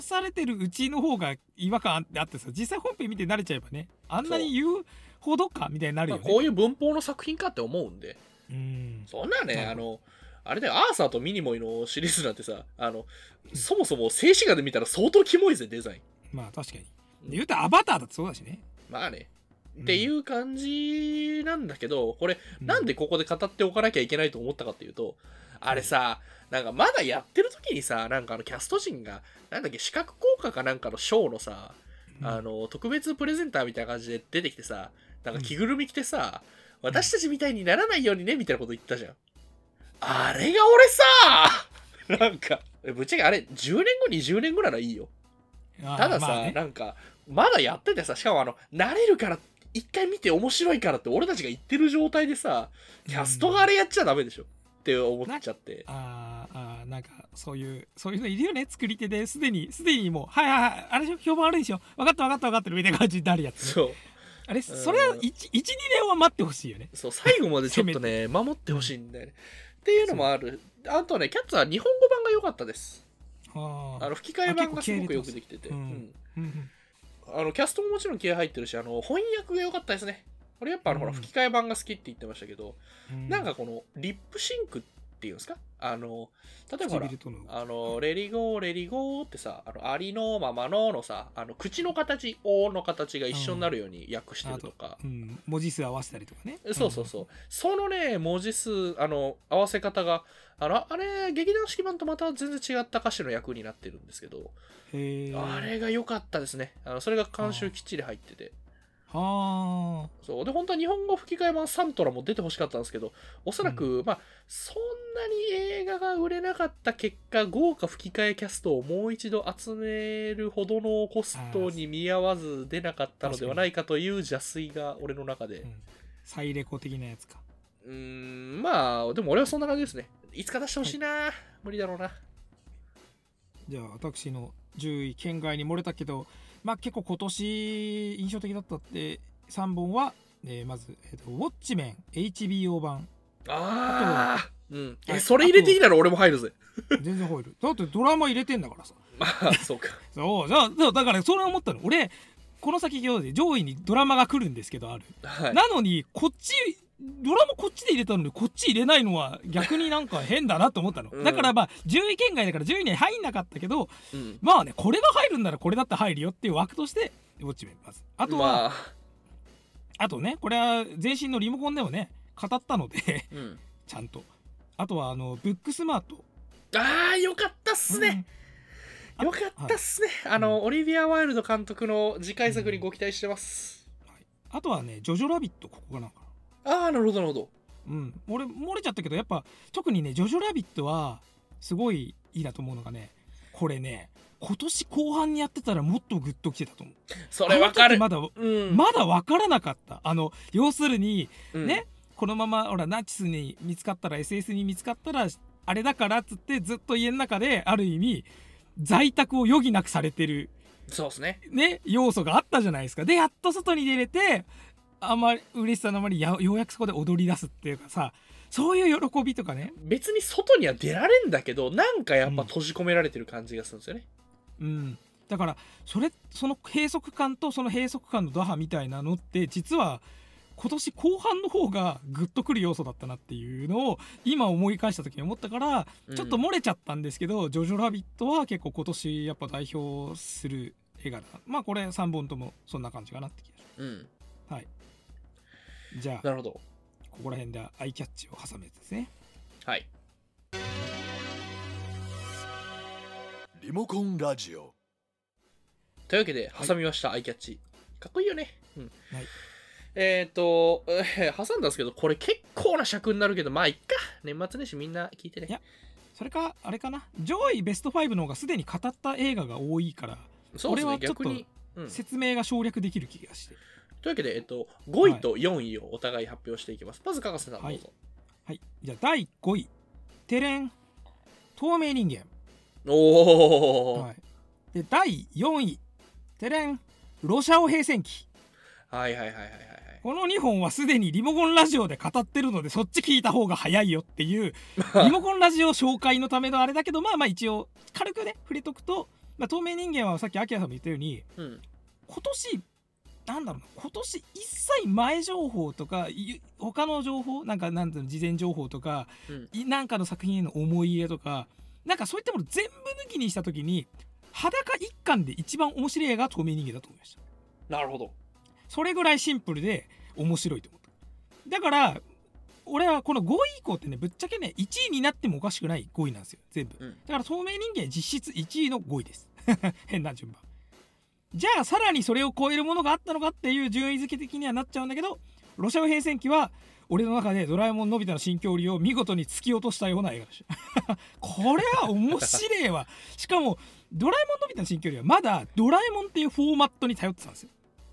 されてるうちの方が違和感あってさ実際本編見て慣れちゃえばねあんなに言うほどかみたいになるまあ、よね、こういう文法の作品かって思うんで、うん。そんなね、あの、あれだよ、アーサーとミニモイのシリーズなんてさ、あの、そもそも静止画で見たら相当キモいぜ、デザイン。まあ確かに。言うたらアバターだってそうだしね。まあね。うん。っていう感じなんだけど、これ、なんでここで語っておかなきゃいけないと思ったかっていうと、あれさ、なんかまだやってる時にさ、なんかあのキャスト陣が、なんだっけ、視覚効果かなんかのショーのさ、うんあの、特別プレゼンターみたいな感じで出てきてさ、なんか着ぐるみ着てさ、私たちみたいにならないようにね、みたいなこと言ったじゃん。あれが俺さ、なんか、ぶっちゃけあれ、10年後、20年後ならいいよ。たださ、まあねなんか、まだやっててさ、しかもあの、慣れるから、一回見て面白いからって俺たちが言ってる状態でさ、キャストがあれやっちゃダメでしょ。って思っちゃって。あーあーなんかそういうそういうのいるよね作り手で。すでにすでにもうはいはいはいあれ評判悪いでしょ。分かった分かった分かってるみたいな感じになるやつ。ね、そう。あれそれは12年は待ってほしいよね。そう最後までちょっとね 守ってほしいんだよね。っていうのもある。あとねキャッツは日本語版が良かったです。ああの吹き替え版がすごくよくできてて、うん。うんうん。あのキャストももちろん気合入ってるしあの翻訳が良かったですね俺やっぱあの、ほらうん吹き替え版が好きって言ってましたけど、うんなんかこのリップシンクっていうんですか？あの例えばあの、 Let it go、Let it goってさ、あの、ありのままののさ、あの、口の形、おの形が一緒になるように訳してるとか。うん、文字数合わせたりとかねそうそうそう。そのね、文字数、あの、合わせ方が、あの、あれ、劇団四季版とまた全然違った歌詞の訳になってるんですけど、あれが良かったですね。あのそれが監修きっちり入ってて。はそう。で、本当は日本語吹き替え版サントラも出てほしかったんですけど、おそらく、まあ、そんなに映画が売れなかった結果、豪華吹き替えキャストをもう一度集めるほどのコストに見合わず出なかったのではないかという邪推が俺の中で。うんサイレコ的なやつかうーん、まあ、でも俺はそんな感じですね。いつか出してほしいな、無理だろうな。じゃあ私の10位県外に漏れたけどまあ結構今年印象的だったって3本は、えーまず、えーと「ウォッチメン HBO 版ああ。うん。え、はいそれ入れていいなら俺も入るぜ。」全然入るだってドラマ入れてんだからさまあ、そうか。そうじゃあだからそれ思ったの俺この先上位にドラマが来るんですけどある、はい。なのにこっちドラマこっちで入れたのにこっち入れないのは逆になんか変だなと思ったの、うん。だからまあ10位圏外だから10位には入んなかったけどうん。まあねこれが入るんならこれだって入るよっていう枠としてウォッチメンまずあとは、まあ、あとねこれは前身のリモコンでもね語ったのでうん。ちゃんと。あとはあのブックスマート。ああ、よかったっすね。うん。よかったっすね。あの、オリビア・ワイルド監督の次回作にご期待してます。あとはねジョジョラビットここがなんかああ、なるほど、なるほど。うん俺漏れちゃったけどやっぱ特にねジョジョラビットはすごいいいなと思うのがねこれね今年後半にやってたらもっとグッときてたと思うそれわかる。まだうん。まだ分からなかったあの要するにうんね、このままほらナチスに見つかったら SS に見つかったらあれだからっつってずっと家の中である意味在宅を余儀なくされてるそうですね。ね要素があったじゃないですかでやっと外に出れてあまり嬉しさのあまりやようやくそこで踊り出すっていうかさそういう喜びとかね別に外には出られんだけど、なんかやっぱ閉じ込められてる感じがするんですよね。うんだからそれその閉塞感とその閉塞感の打破みたいなのって実は今年後半の方がグッとくる要素だったなっていうのを今思い返した時に思ったからうんちょっと漏れちゃったんですけど「ジョジョラビット!」は結構今年やっぱ代表する映画だなまあこれ3本ともそんな感じかなって気がしうん。ますはいじゃあなるほど。ここら辺でアイキャッチを挟むやつですねはい。リモコンラジオというわけで、挟みました、アイキャッチ。かっこいいよね。うん。はいえっ、と、えー挟んだんですけど、これ結構な尺になるけど、まあ、いっか。年末年始みんな聞いてねいや。それかあれかな上位ベスト5の方がすでに語った映画が多いからそうですね、俺はちょっと説明が省略できる気がしていうわけで、えっと、5位と4位をお互い発表していきます。まず、かかせさん、どうぞ。はい。じゃあ第5位テレン透明人間、おー、はい、で第4位テレンロシアオ平戦記はい、はいはいはいはいはい。この2本はすでにリモコンラジオで語ってるのでそっち聞いた方が早いよっていう リモコンラジオ紹介のためのあれだけどまあまあ一応軽くね触れとくと、まあ、透明人間はさっきアキラさんも言ったようにうん。今年なんだろうな今年一切前情報とかい他の情報なんかなんていうの事前情報とかうん。いなんかの作品への思い入れとかなんかそういったもの全部抜きにした時に裸一貫で一番面白い映画は透明人間だと思いましたなるほど。それぐらいシンプルで面白いと思っただから俺はこの5位以降ってねぶっちゃけね1位になってもおかしくない5位なんですよ全部うん。だから透明人間実質1位の5位です 変な順番じゃあさらにそれを超えるものがあったのかっていう順位付け的にはなっちゃうんだけどロシア語平戦記は俺の中でドラえもんのび太の新境裏を見事に突き落としたような映画でした。これは面白いわ。しかもドラえもんのび太の新境裏はまだドラえもんっていうフォーマットに頼ってたんですよ。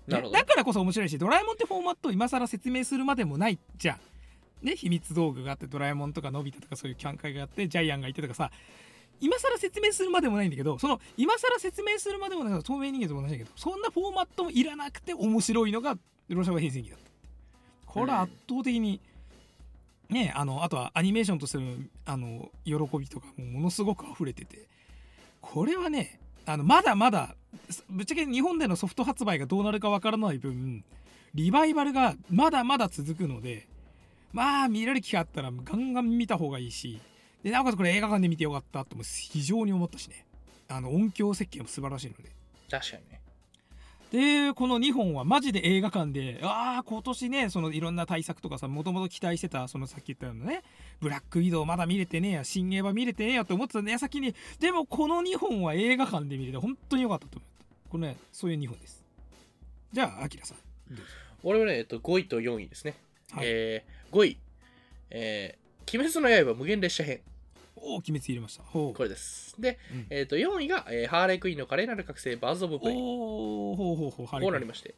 だ。からこそ面白いしドラえもんってフォーマットを今更説明するまでもない。じゃんね秘密道具があってドラえもんとかのび太とかそういうキャン会があってジャイアンがいてとかさ今更説明するまでもないんだけどその今更説明するまでもない透明人間と同じだけどそんなフォーマットもいらなくて面白いのがロシア語変遷記だった。これは圧倒的に、ねあのあとはアニメーションとしてのあの喜びとかもものすごく溢れててこれはねあのまだまだぶっちゃけ日本でのソフト発売がどうなるかわからない分リバイバルがまだまだ続くのでまあ見れる機会あったらガンガン見た方がいいしでなおかつこれ映画館で見てよかったとも非常に思ったしね。あの音響設計も素晴らしいので。確かにね。でこの2本はマジで映画館でああ今年ねそのいろんな対策とかさもともと期待してたそのさっき言ったようなねブラックウィドウまだ見れてねえや新映画見れてねえやと思ってた矢先にでもこの2本は映画館で見れて本当に良かったと思った。これねそういう2本です。じゃあアキラさん。どうぞ俺はね、えっと、5位と4位ですね。はい。えー、5位、えー、鬼滅の刃無限列車編。おお鬼滅入れましたこれです。で、うんえっと、4位が、えーハーレークイーンの華麗なる覚醒バーズ・オブ・プレイ。おおほうほうほうこうなりまして。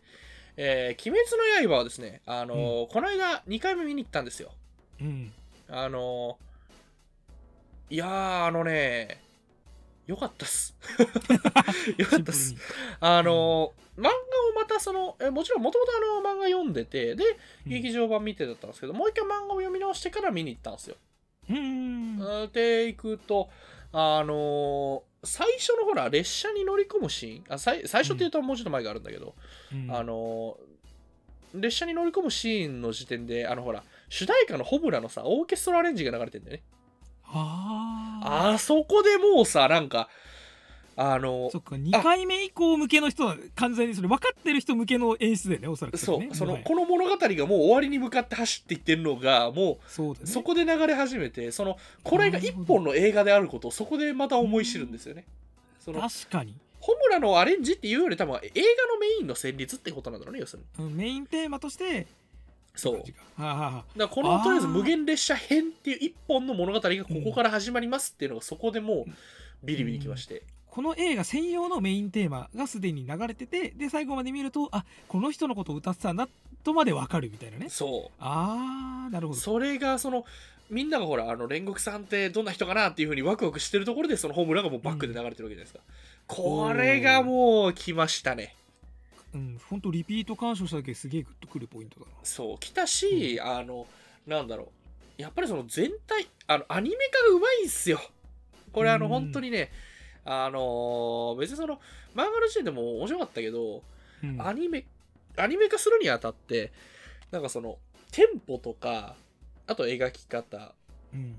えー、鬼滅の刃はですね、あのーこの間2回目見に行ったんですよ。うんあのーいやー、あのね、よかったっす。よかったっす。あのー漫画をまたその、えもちろんもともとあの漫画読んでて、で、劇場版見てだったんですけど、もう一回漫画を読み直してから見に行ったんですよ。うんで、行くと、あのー最初のほら、列車に乗り込むシーン、あ最最初っていうともうちょっと前があるんだけど、うん。あのー列車に乗り込むシーンの時点で、あのほら、主題歌のホムラのさ、オーケストラアレンジが流れてんだよね。あああそこでもうさ、なんか、あのそっか2回目以降向けの人は完全にそれ分かってる人向けの演出だよねおそらくそう、その、この物語がもう終わりに向かって走っていってるのが、もそうだねこで流れ始めて、その、これが一本の映画であることをそこでまた思い知るんですよね。その、確かにホムラのアレンジっていうより多分映画のメインの旋律ってことなんだろうね、要するに。うんメインテーマとしてそう。だからこのとりあえず無限列車編っていう一本の物語がここから始まりますっていうのがそこでもうビリビリきまして。この映画専用のメインテーマがすでに流れててで最後まで見るとあこの人のことを歌ってたんだとまで分かるみたいなねそあーなるほう。どそれがその、みんながほら、あの、煉獄さんってどんな人かなっていうふうにワクワクしてるところで、そのホムラがもうバックで流れてるわけじゃないですか。これがもう来ましたね。うんほんとリピート鑑賞しただけですげえグッとくるポイントだなそう、来たし、あの、なんだろう。やっぱりその全体、あの、アニメ化がうまいんすよ。これあの、うん本当にね、あのー別にその、漫画の時点でも面白かったけど、うん。アニメ、アニメ化するにあたって、なんかその、テンポとか、あと描き方、うん。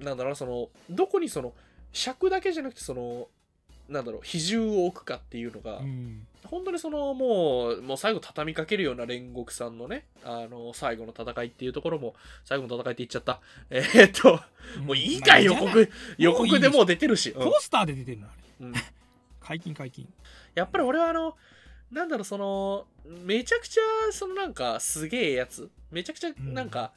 なんだろうな、その、どこにその、尺だけじゃなくて、その、なんだろう、比重を置くかっていうのが、うん本当にそのもうもう最後畳みかけるような煉獄さんのねあの最後の戦いっていうところも最後の戦いって言っちゃった。えーっともういいかい予まあ告予告でもう出てるし、うん。ポスターで出てるのあれ。うん。解禁解禁。やっぱり俺はあのなんだろうそのめちゃくちゃそのなんかすげえやつ。めちゃくちゃなんか、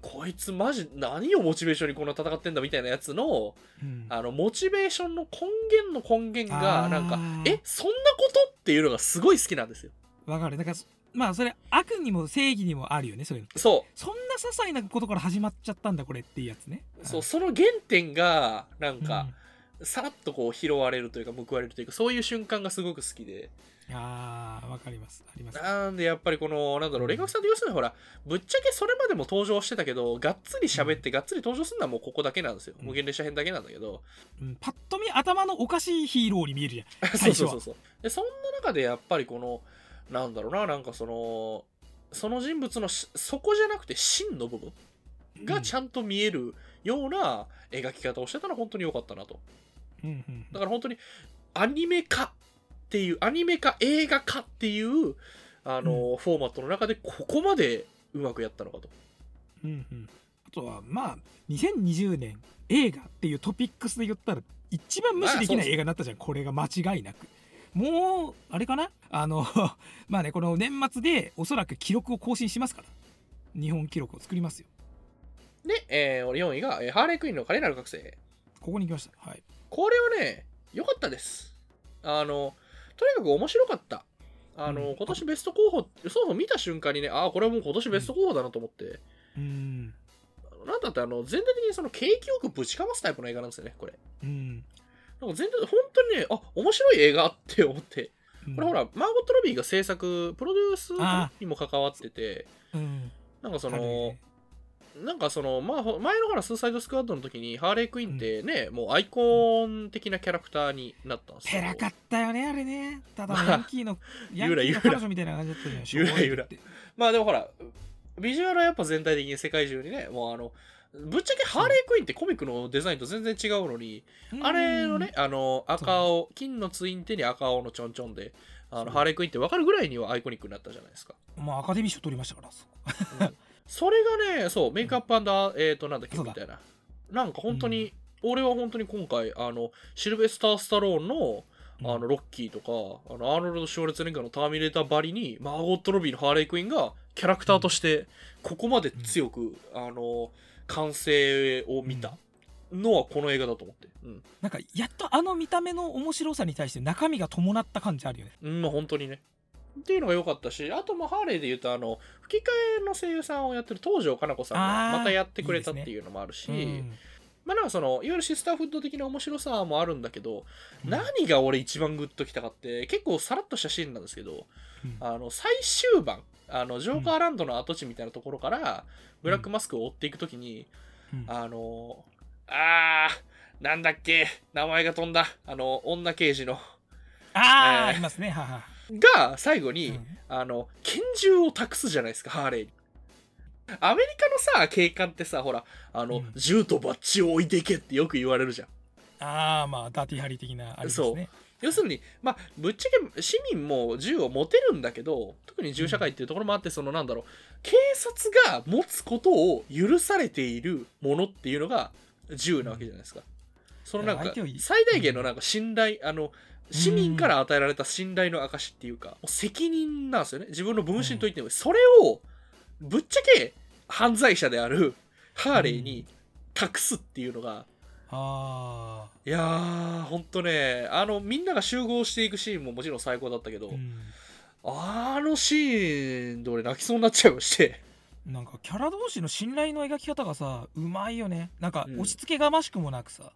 こいつマジ何をモチベーションにこんな戦ってんだみたいなやつのうん。あのモチベーションの根源の根源がなんかえそんなことっていうのがすごい好きなんですよ。わかる。だからまあそれ悪にも正義にもあるよねそういうの。そう。そんな些細なことから始まっちゃったんだこれっていうやつね。そう、その原点が、なんうん。か、さらっとこう拾われるというか、報われるというか、そういう瞬間がすごく好きで。ああわかりますありますなんで、やっぱりこの、なんだろう、煉獄さんって要するにほら、ぶっちゃけそれまでも登場してたけど、がっつり喋って、がっつり登場するのはもうここだけなんですよ。うん無限列車編だけなんだけど。うんパッと見頭のおかしいヒーローに見えるじゃんそう最初はそうそうそう。で、そんな中でやっぱりこの、なんだろうな、なんかその、その人物のしそこじゃなくて真の部分がちゃんと見えるような描き方をしてたのは本当に良かったなと。うんうんうんだから本当にアニメ化っていう、アニメ化、映画化っていう、あの、フォーマットの中でここまでうまくやったのかと。うんうん。あとはまあ2020年映画っていうトピックスで言ったら一番無視できない映画になったじゃん。これが間違いなく。もうあれかな？あの まあねこの年末でおそらく記録を更新しますから。日本記録を作りますよ。で、えー、4位が、えーハーレークイーンの華麗なる覚醒。ここに来ました。はい。これはね、良かったです。あの、とにかく面白かった。あの、うん。今年ベスト候補、そうそう見た瞬間にね、ああ、これはもう今年ベスト候補だなと思って。うん。なんだってあの全体的にその景気よくぶちかますタイプの映画なんですよねこれ。うん。なんか全体本当にねあ面白い映画って思って。うん。これほら、マーゴット・ロビーが制作プロデュースあにも関わってて。うん。なんかそのねなんかその、まあ、ほ前のほら、スーサイドスクワッドの時に、ハーレークイーンってね、もうアイコン的なキャラクターになったんですペラかっったよねあれね。ただまあヤンキーの ヤンキーのゆらゆら。彼女みたいな感じだったじゃんゆらゆら。まあでもほら、ビジュアルはやっぱ全体的に世界中にね、もうあの、ぶっちゃけハーレークイーンってコミックのデザインと全然違うのに、あれのね、あの、赤青、金のツインテに赤青のちょんちょんで、あのハーレークイーンって分かるぐらいにはアイコニックになったじゃないですか。うんまあアカデミー賞取りましたからそうそれがね、そう、メイクアップえっ、と、なんだっけ、みたいな。なんか本当に、俺は本当に今回、あの、シルベスター・スタローンの、あの、ロッキーとか、あの、アーノルド・シュワルツェネッガーのターミネーターばりに、マーゴット・ロビーのハーレー・クイーンが、キャラクターとして、ここまで強く、あの、完成を見たのはこの映画だと思って。うん。なんかやっとあの見た目の面白さに対して中身が伴った感じあるよねうん、まあ本当にね。っていうのが良かったし、あと、まあ、ハーレーで言うと、あの、吹き替えの声優さんをやってる東條かな子さんがまたやってくれたっていうのもあるし、うん。まあなんかそのいわゆるシスターフッド的な面白さもあるんだけど、うん。何が俺一番グッときたかって結構さらっとしたシーンなんですけどうん。あの最終盤あのジョーカーランドの跡地みたいなところからブラックマスクを追っていくときに、うん。あのあーなんだっけ名前が飛んだ。あの女刑事の。ああ、えー。ありますね。ははが最後に、うんあの拳銃を託すじゃないですかハーレーに。アメリカのさ警官ってさほらあの、うん銃とバッジを置いていけってよく言われるじゃん。ああまあダーティーハリー的なあれですね要するに、まあ、ぶっちゃけ市民も銃を持てるんだけど特に銃社会っていうところもあってそのなんだろう警察が持つことを許されているものっていうのが銃なわけじゃないですか。そのなんか最大限のなんか信頼あの市民から与えられた信頼の証っていうかもう責任なんですよね。自分の分身と言ってもそれをぶっちゃけ犯罪者であるハーレーに託すっていうのがあいやー、ほんとね、あの、みんなが集合していくシーンももちろん最高だったけど、あ、うん。あのシーンで俺泣きそうになっちゃいまして。なんかキャラ同士の信頼の描き方がさうまいよね。なんかうん。押し付けがましくもなくさ、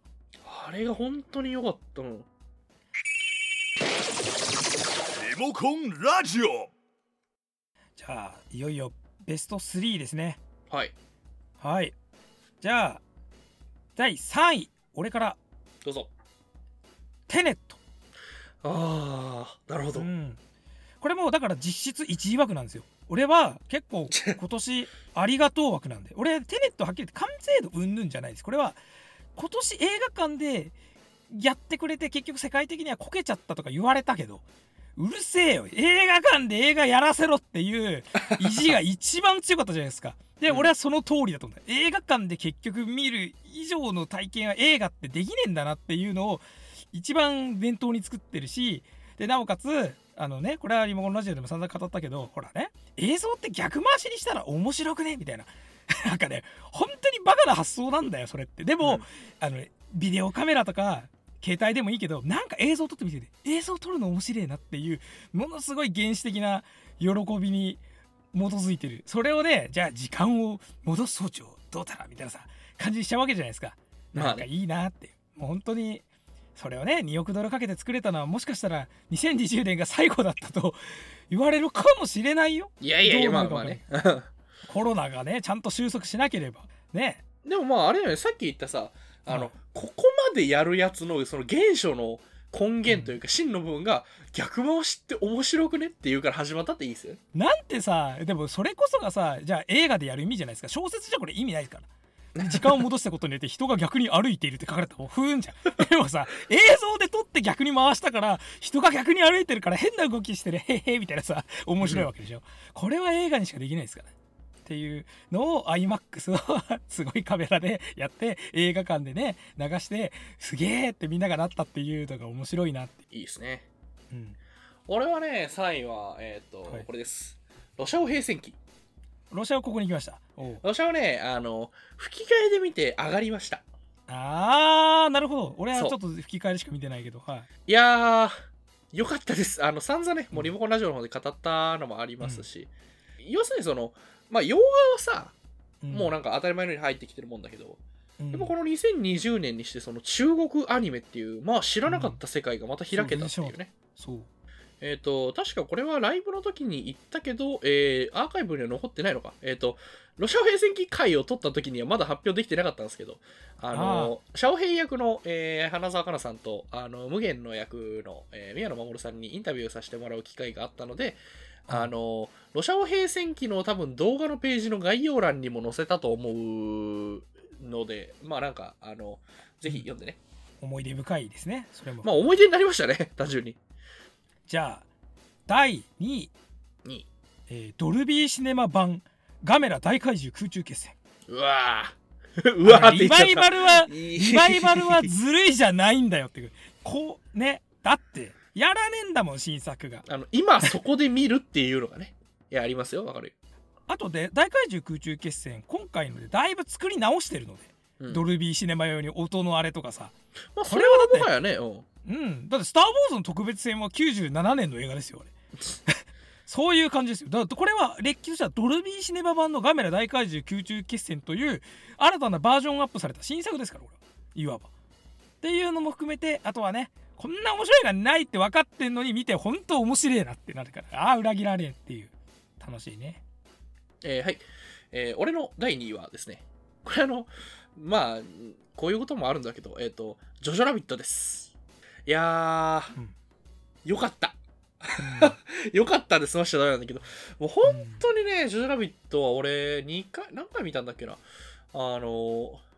あれが本当に良かったの。モコンラジオじゃあいよいよベスト3ですね。はい、はい。じゃあ第3位俺から。どうぞ。テネット、あー、なるほど。うん、これもうだから実質1位枠なんですよ。俺は結構今年ありがとう枠なんで。俺テネットはっきり言って完成度うんぬんじゃないです。これは今年映画館でやってくれて結局世界的にはこけちゃったとか言われたけどうるせえよ。映画館で映画やらせろっていう 意地が一番強かったじゃないですか。で、うん。俺はその通りだと思う。映画館で結局見る以上の体験は映画ってできねえんだなっていうのを一番伝統に作ってるしでなおかつあのねこれはリモコンラジオでも散々語ったけどほらね映像って逆回しにしたら面白くねみたいな。なんかね本当にバカな発想なんだよそれって。でも、うん。あのビデオカメラとか携帯でもいいけどなんか映像撮ってみてて映像撮るの面白いなっていうものすごい原始的な喜びに基づいてるそれをねじゃあ時間を戻す装置をどうたらみたいなさ感じにしちゃうわけじゃないですか。まあねなんかいいなってもう本当にそれをね2億ドルかけて作れたのはもしかしたら2020年が最後だったと言われるかもしれないよ。いやいやいや、どうなるかまあまあね。コロナがねちゃんと収束しなければ。ね。でもまあ、あれだよね、さっき言ったさ、あの、はいここまでやるやつの、その原初の根源というか、真の部分が、逆回しって面白くねっていうから始まったっていいですよね。なんてさでもそれこそがさじゃあ映画でやる意味じゃないですか。小説じゃこれ意味ないから。時間を戻したことによって人が逆に歩いているって書かれたらもうふーんじゃん。でもさ映像で撮って逆に回したから人が逆に歩いてるから変な動きしてる。へへへみたいなさ面白いわけでしょ。これは映画にしかできないですからっていうのを iMAX の すごいカメラでやって映画館でね流してすげえってみんながなったっていうのが面白いなって、いいですね。うん、俺はね、3位は、えっ、と、はいこれです。ロシア語平戦記。ロシアはここに来ましたロシアはね、あの、吹き替えで見て上がりました。あーなるほど俺はちょっと吹き替えでしか見てないけどはいいやー、よかったです。あの、散々ね、もうリモコンラジオの方で語ったのもありますし、要するにその、まあ、洋画はさ、もうなんか当たり前のように入ってきてるもんだけど、うん。やっぱこの2020年にしてその中国アニメっていうまあ知らなかった世界がまた開けたっていうね、そうえっ、と確かこれはライブの時に言ったけど、えーアーカイブには残ってないのか。えっ、とロシア平戦記会を取った時にはまだ発表できてなかったんですけどあのシャオヘイ役の、えー花澤香菜さんとあの無限の役の、えー宮野真守さんにインタビューさせてもらう機会があったのであのロシア平戦記の多分動画のページの概要欄にも載せたと思うのでまあなんかあのぜひ読んでね、思い出深いですね。それも、まあ思い出になりましたね。単純に。じゃあ第2位、にえードルビーシネマ版ガメラ大怪獣空中決戦。うわー。うわリバイバルはリ リバイバルはずるいじゃないんだよっていう。こうね。だってやらねえんだもん新作が。あの今そこで見るっていうのがね。いやありますよ。わかるよ、あとで大怪獣空中決戦今回のでだいぶ作り直してるので、うん。ドルビーシネマ用に音のあれとかさ。まあ、そこれはだってもはやね、うん。うん。だって「スター・ウォーズ」の特別編は97年の映画ですよあれ。そういう感じですよ。だからこれは歴史としてはドルビーシネマ版のガメラ大怪獣空中決戦という新たなバージョンアップされた新作ですからこれは。いわば。っていうのも含めてあとはねこんな面白いがないって分かってんのに見て本当面白いなってなるから。ああ裏切られんっていう。楽しいね。えーはい、えー俺の第2位はですね。これあのまあこういうこともあるんだけどえっ、とジョジョラビットです。いやー、うん。よかった。よかったで済ましちゃダメなんだけど。もう本当にね、ジョジョラビットは俺2回何回見たんだっけな。あのー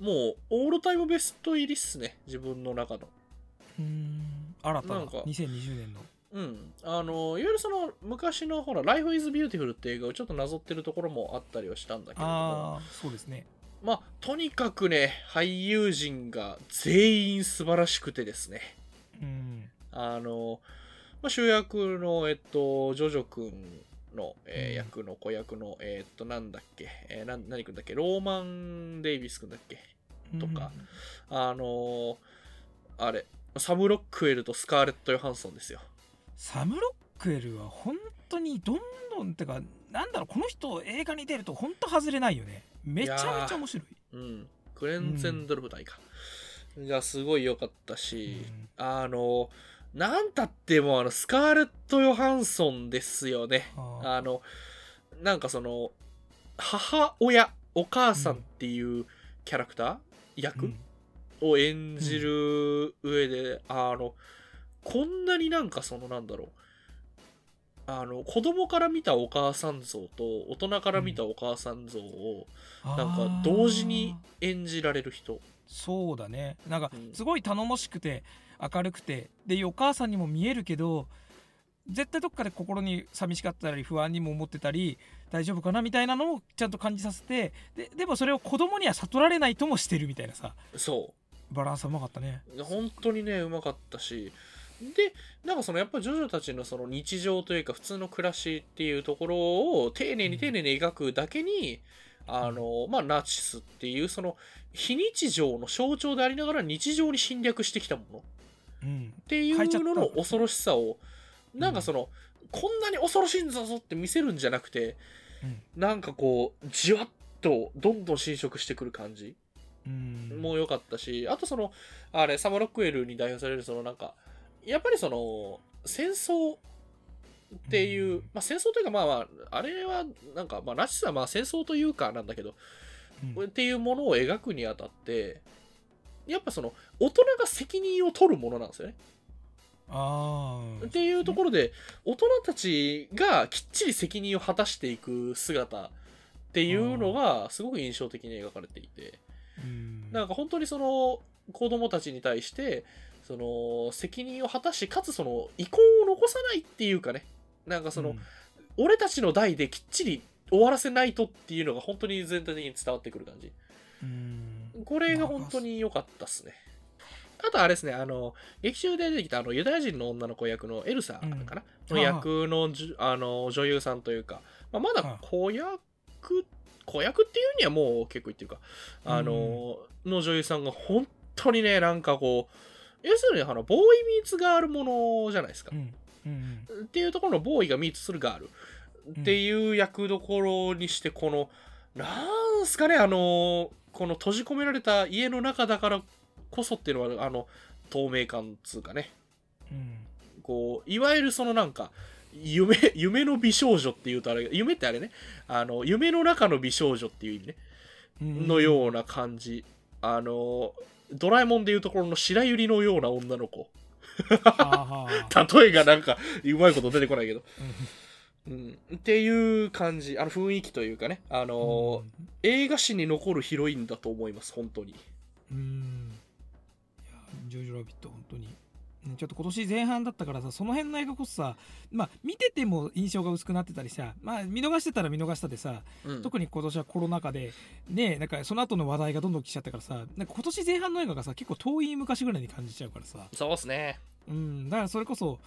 もうオールタイムベスト入りっすね。自分の中のうん。新たな。なんか。2020年の。うん、あのいわゆるその昔のほら「Life is Beautiful」って映画をちょっとなぞってるところもあったりはしたんだけれども。ああそうですね。まあとにかくね俳優陣が全員素晴らしくてですね。うん。あの、まあ、主役のえっとジョジョ君の、えーうん。役の子役のえっとなんだっけ、えー、な何君だっけローマン・デイビス君だっけ？とか。あのあれサム・ロックウェルとスカーレット・ヨハンソンですよ。サム・ロックウェルは本当にどんどんってかなんだろうこの人映画に出ると本当外れないよね。めちゃめちゃ面白い。うん、クレンゼンドルフ大か、がすごい良かったし、あのなんたってもあのスカーレット・ヨハンソンですよね。あのなんかその母親お母さんっていうキャラクター、役、うんを演じる上で、あのこんなになんかそのなんだろう。あの子供から見たお母さん像と大人から見たお母さん像をなんか同時に演じられる人。そうだね。なんかうん。すごい頼もしくて明るくて。でお母さんにも見えるけど絶対どっかで心に寂しかったり不安にも思ってたり大丈夫かなみたいなのをちゃんと感じさせてででもそれを子供には悟られないともしてるみたいなさ。そバランスうまかったね。う本当にねうまかったし。でなんかそのやっぱジョジョたちのその日常というか普通の暮らしっていうところを丁寧に丁寧に描くだけに、あのまあナチスっていうその非日常の象徴でありながら日常に侵略してきたもの。うん。っていうのの恐ろしさをなんかその、こんなに恐ろしいんだぞって見せるんじゃなくてうん。なんかこうじわっとどんどん侵食してくる感じ。うんも良かったし、あとそのあれサマ・ロックウェルに代表されるそのなんかやっぱりその戦争っていう、うん。まあ戦争というかまあまああれはなんかまあナチスはまあ戦争というかなんだけど、うん。っていうものを描くにあたってやっぱその大人が責任を取るものなんですよね。っていうところで大人たちがきっちり責任を果たしていく姿っていうのがすごく印象的に描かれていて。うんなんか本当にその子供たちに対してその責任を果たしかつその遺恨を残さないっていうかね。なんかその、うん。俺たちの代できっちり終わらせないとっていうのが本当に全体的に伝わってくる感じ。うん。これが本当に良かったっすね。あとあれですねあの劇中で出てきたあのユダヤ人の女の子役のエルサかな、うん。の役のあの女優さんというか、まあ、まだ子役子役っていうにはもう結構言ってるか。あの、の女優さんが本当にねなんかこう要するにあのボーイミーツガールものじゃないですか。っていうところのボーイがミーツするガール。っていう役どころにしてこのなんすかね、あの、この閉じ込められた家の中だからこそっていうのは、あの、透明感つうかね、うん。こう、いわゆるそのなんか、夢、夢の美少女っていうとあれ、夢ってあれね、あの、夢の中の美少女っていう意味ね、うんのような感じ。あの、ドラえもんでいうところの白百合のような女の子。例えがなんか、うまいこと出てこないけど。うんうん。っていう感じ。あの雰囲気というかね。あの、映画史に残るヒロインだと思います、本当に。うんいやジョージョ・ラビット本当にうんちょっと今年前半だったからさその辺の映画こそさまあ見てても印象が薄くなってたりさまあ見逃してたら見逃したでさうん。特に今年はコロナ禍でねなんかその後の話題がどんどん来ちゃったからさなんか今年前半の映画がさ結構遠い昔ぐらいに感じちゃうからさそうっすね。うんだからそれこそ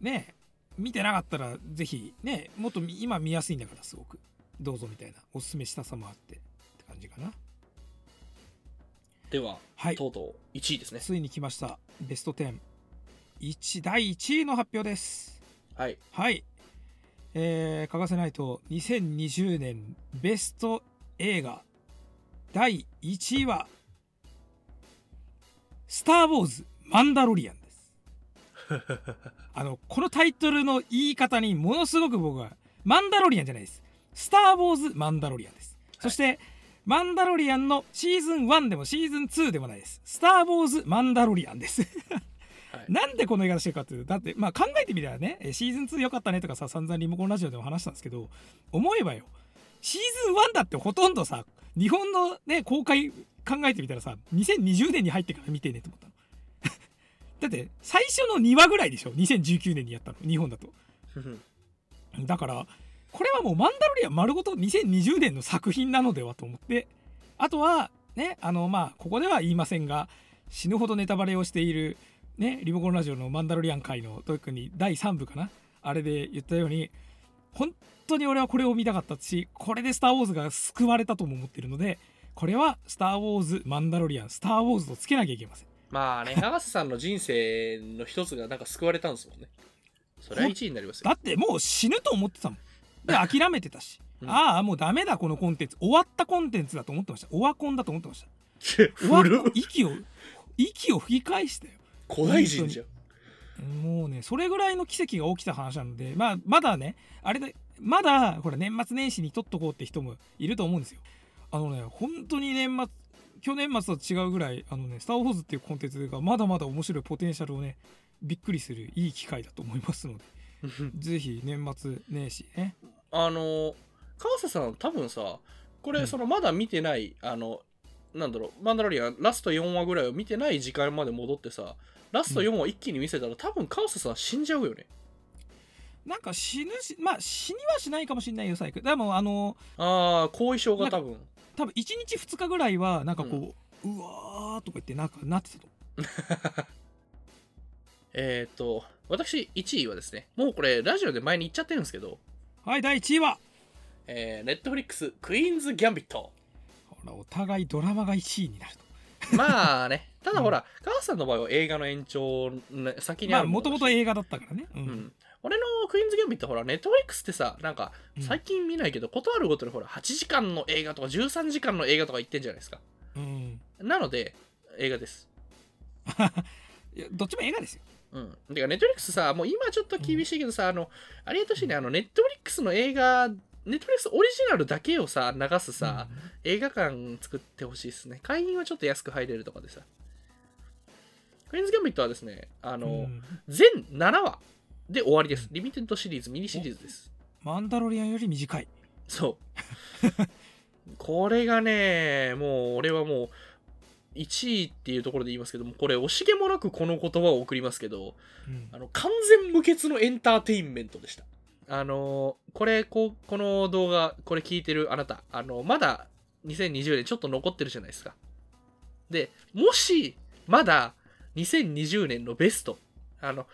ね見てなかったらぜひねもっとみ今見やすいんだからすごくどうぞみたいなおすすめしたさもあってって感じかなでは、はいとうとう1位ですね。ついに来ましたベスト10 1第1位の発表です。はい。はい。えー、欠かせないと2020年ベスト映画第1位は「スター・ウォーズ・マンダロリアン」です。あのこのタイトルの言い方にものすごく僕はマンダロリアンじゃないです。スター・ウォーズ・マンダロリアンです。そして、マンダロリアンのシーズン1でもシーズン2でもないです。スター・ウォーズ・マンダロリアンですはい。なんでこの映画してるかっていうとだってまあ考えてみたらねえシーズン2良かったねとかさ散々リモコンラジオでも話したんですけど思えばよシーズン1だってほとんどさ日本のね公開考えてみたらさ2020年に入ってから見てねと思ったの。だって最初の2話ぐらいでしょ2019年にやったの日本だと。だからこれはもうマンダロリアン丸ごと2020年の作品なのではと思ってあとはねあのまあここでは言いませんが死ぬほどネタバレをしているねリモコンラジオのマンダロリアン回の特に第3部かな？あれで言ったように本当に俺はこれを見たかったしこれで「スター・ウォーズ」が救われたとも思ってるのでこれは「スター・ウォーズ・マンダロリアン」「スター・ウォーズ」とつけなきゃいけません。まあね、永瀬さんの人生の一つがなんか救われたんですもんね。それは1位になりますよ。だってもう死ぬと思ってたもん。で諦めてたし、うん。ああもうダメだこのコンテンツ。終わったコンテンツだと思ってました。オワコンだと思ってました。オワ古っ息を息を吹き返したよ古代人じゃん。もうねそれぐらいの奇跡が起きた話なのでまあまだねあれでまだほら年末年始に撮っとこうって人もいると思うんですよ。あのね本当に年末去年末と違うぐらいあのね「スター・ウォーズ」っていうコンテンツがまだまだ面白いポテンシャルをねびっくりするいい機会だと思いますので。ぜひ年末年始ね。あの、川瀬さん多分さ、これ、うん。そのまだ見てない、あの、なんだろう、マンダロリアン、ラスト4話ぐらいを見てない時間まで戻ってさ、ラスト4話一気に見せたら、多分川瀬さん死んじゃうよね。なんか死ぬしまあ死にはしないかもしれないよ最悪でもあのああ、後遺症が多分。多分1日2日ぐらいはなんかこう、うわーとか言ってなんかなってたと。えっ、と、私1位はですね、もうこれラジオで前に言っちゃってるんですけど、はい第1位は。えー、ネットフリックス、クイーンズ・ギャンビット。ほらお互いドラマが1位になるとまあね、ただほら、川瀬さんの場合は映画の延長、ね、先にあまあるもともと映映画だったからね、うん。うん、俺のクイーンズ・ギャンビットほらネットフリックスってさなんかうん。最近見ないけど、ことあるごとにほら8時間の映画とか13時間の映画とか言ってんじゃないですか。うん。なので映画です。いやどっちも映画ですよ。うん。てかネットフリックスさもう今ちょっと厳しいけどさ、あのありがとしいね。あのネットフリックスの映画ネットフリックスオリジナルだけをさ流すさ、映画館作ってほしいですね。会員はちょっと安く入れるとかでさ。クイーンズ・ギャンビットはですねあの、うん。全7話で終わりです。リミテッドシリーズミニシリーズです。マンダロリアンより短い。そう。これがね、もう俺はもう1位っていうところで言いますけども、これ惜しげもなくこの言葉を送りますけど、うん。あの完全無欠のエンターテインメントでした。あのこれここの動画これ聞いてるあなた。あのまだ2020年ちょっと残ってるじゃないですか。でもしまだ2020年のベスト。あの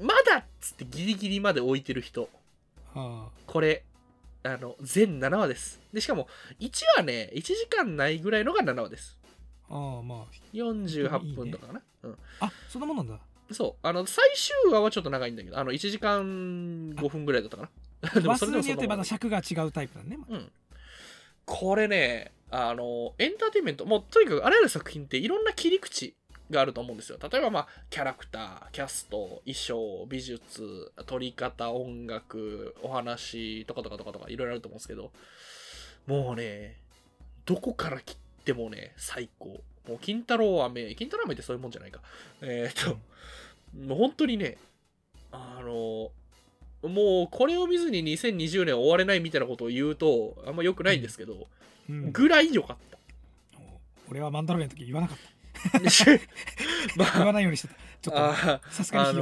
まだっつってギリギリまで置いてる人。はこれあの全7話です。でしかも1話ね1時間ないぐらいのが7話です。あああ。ま48分とかかな。うん。ああそんなもんなんだそう。あの最終話はちょっと長いんだけどあの1時間5分ぐらいだったかな。でもそれでもそによってまた尺が違うタイプだね、うん。これね、あの、エンターテインメント、もうとにかくあらゆる作品っていろんな切り口があると思うんですよ。例えば、まあ、キャラクター、キャスト、衣装、美術、撮り方、音楽、お話とかとかとかとかいろいろあると思うんですけど、もうね、どこから切ってもね、最高。もう、金太郎飴、金太郎飴ってそういうもんじゃないか。えーっと、もう本当にね、あの、もうこれを見ずに2020年終われないみたいなことを言うとあんま良くないんですけど、うん。ぐらい良かった。俺はマンダロリアの時言わなかった。ま言わあ、ないようにしてた。ちょっとあさすがに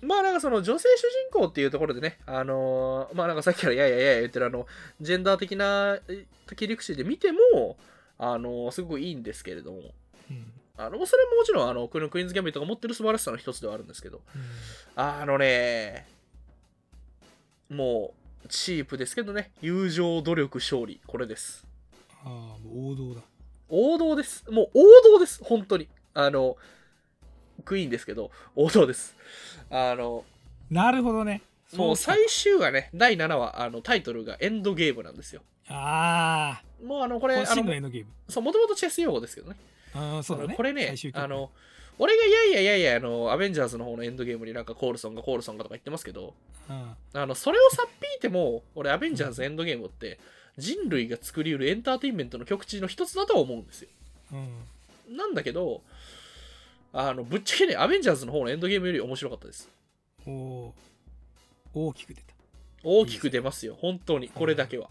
まあなんかその女性主人公っていうところでね、あのまあなんかさっきからやいやいやいや言ってるあの、ジェンダー的なえ切り口で見ても、あのすごくいいんですけれども、うんあの、それももちろんあの、クイーンズ・ギャンビットが持ってる素晴らしさの一つではあるんですけど、うんあのね、もう、チープですけどね、友情、努力、勝利、これです。ああもう王道だ王道です。もう王道です。本当に。あの、クイーンですけど、王道です。あの、なるほどねもうそう最終話ね、第7話、あの、タイトルがエンドゲームなんですよ。あもうあの、これ、ああの、真のエンドゲーム。そう、もともとチェス用語ですけどね。ああそうだね。これねあの、俺がいやいやいやいや、あの、アベンジャーズの方のエンドゲームになんかコールソンがコールソンがとか言ってますけど、うん。あの、それをさっぴいても、俺、アベンジャーズエンドゲームって、人類が作りうるエンターテインメントの極致の一つだとは思うんですよ。うん。なんだけど、あの、ぶっちゃけね、アベンジャーズの方のエンドゲームより面白かったです。おお大きく出た。大きく出ますよ、本当に、これだけは。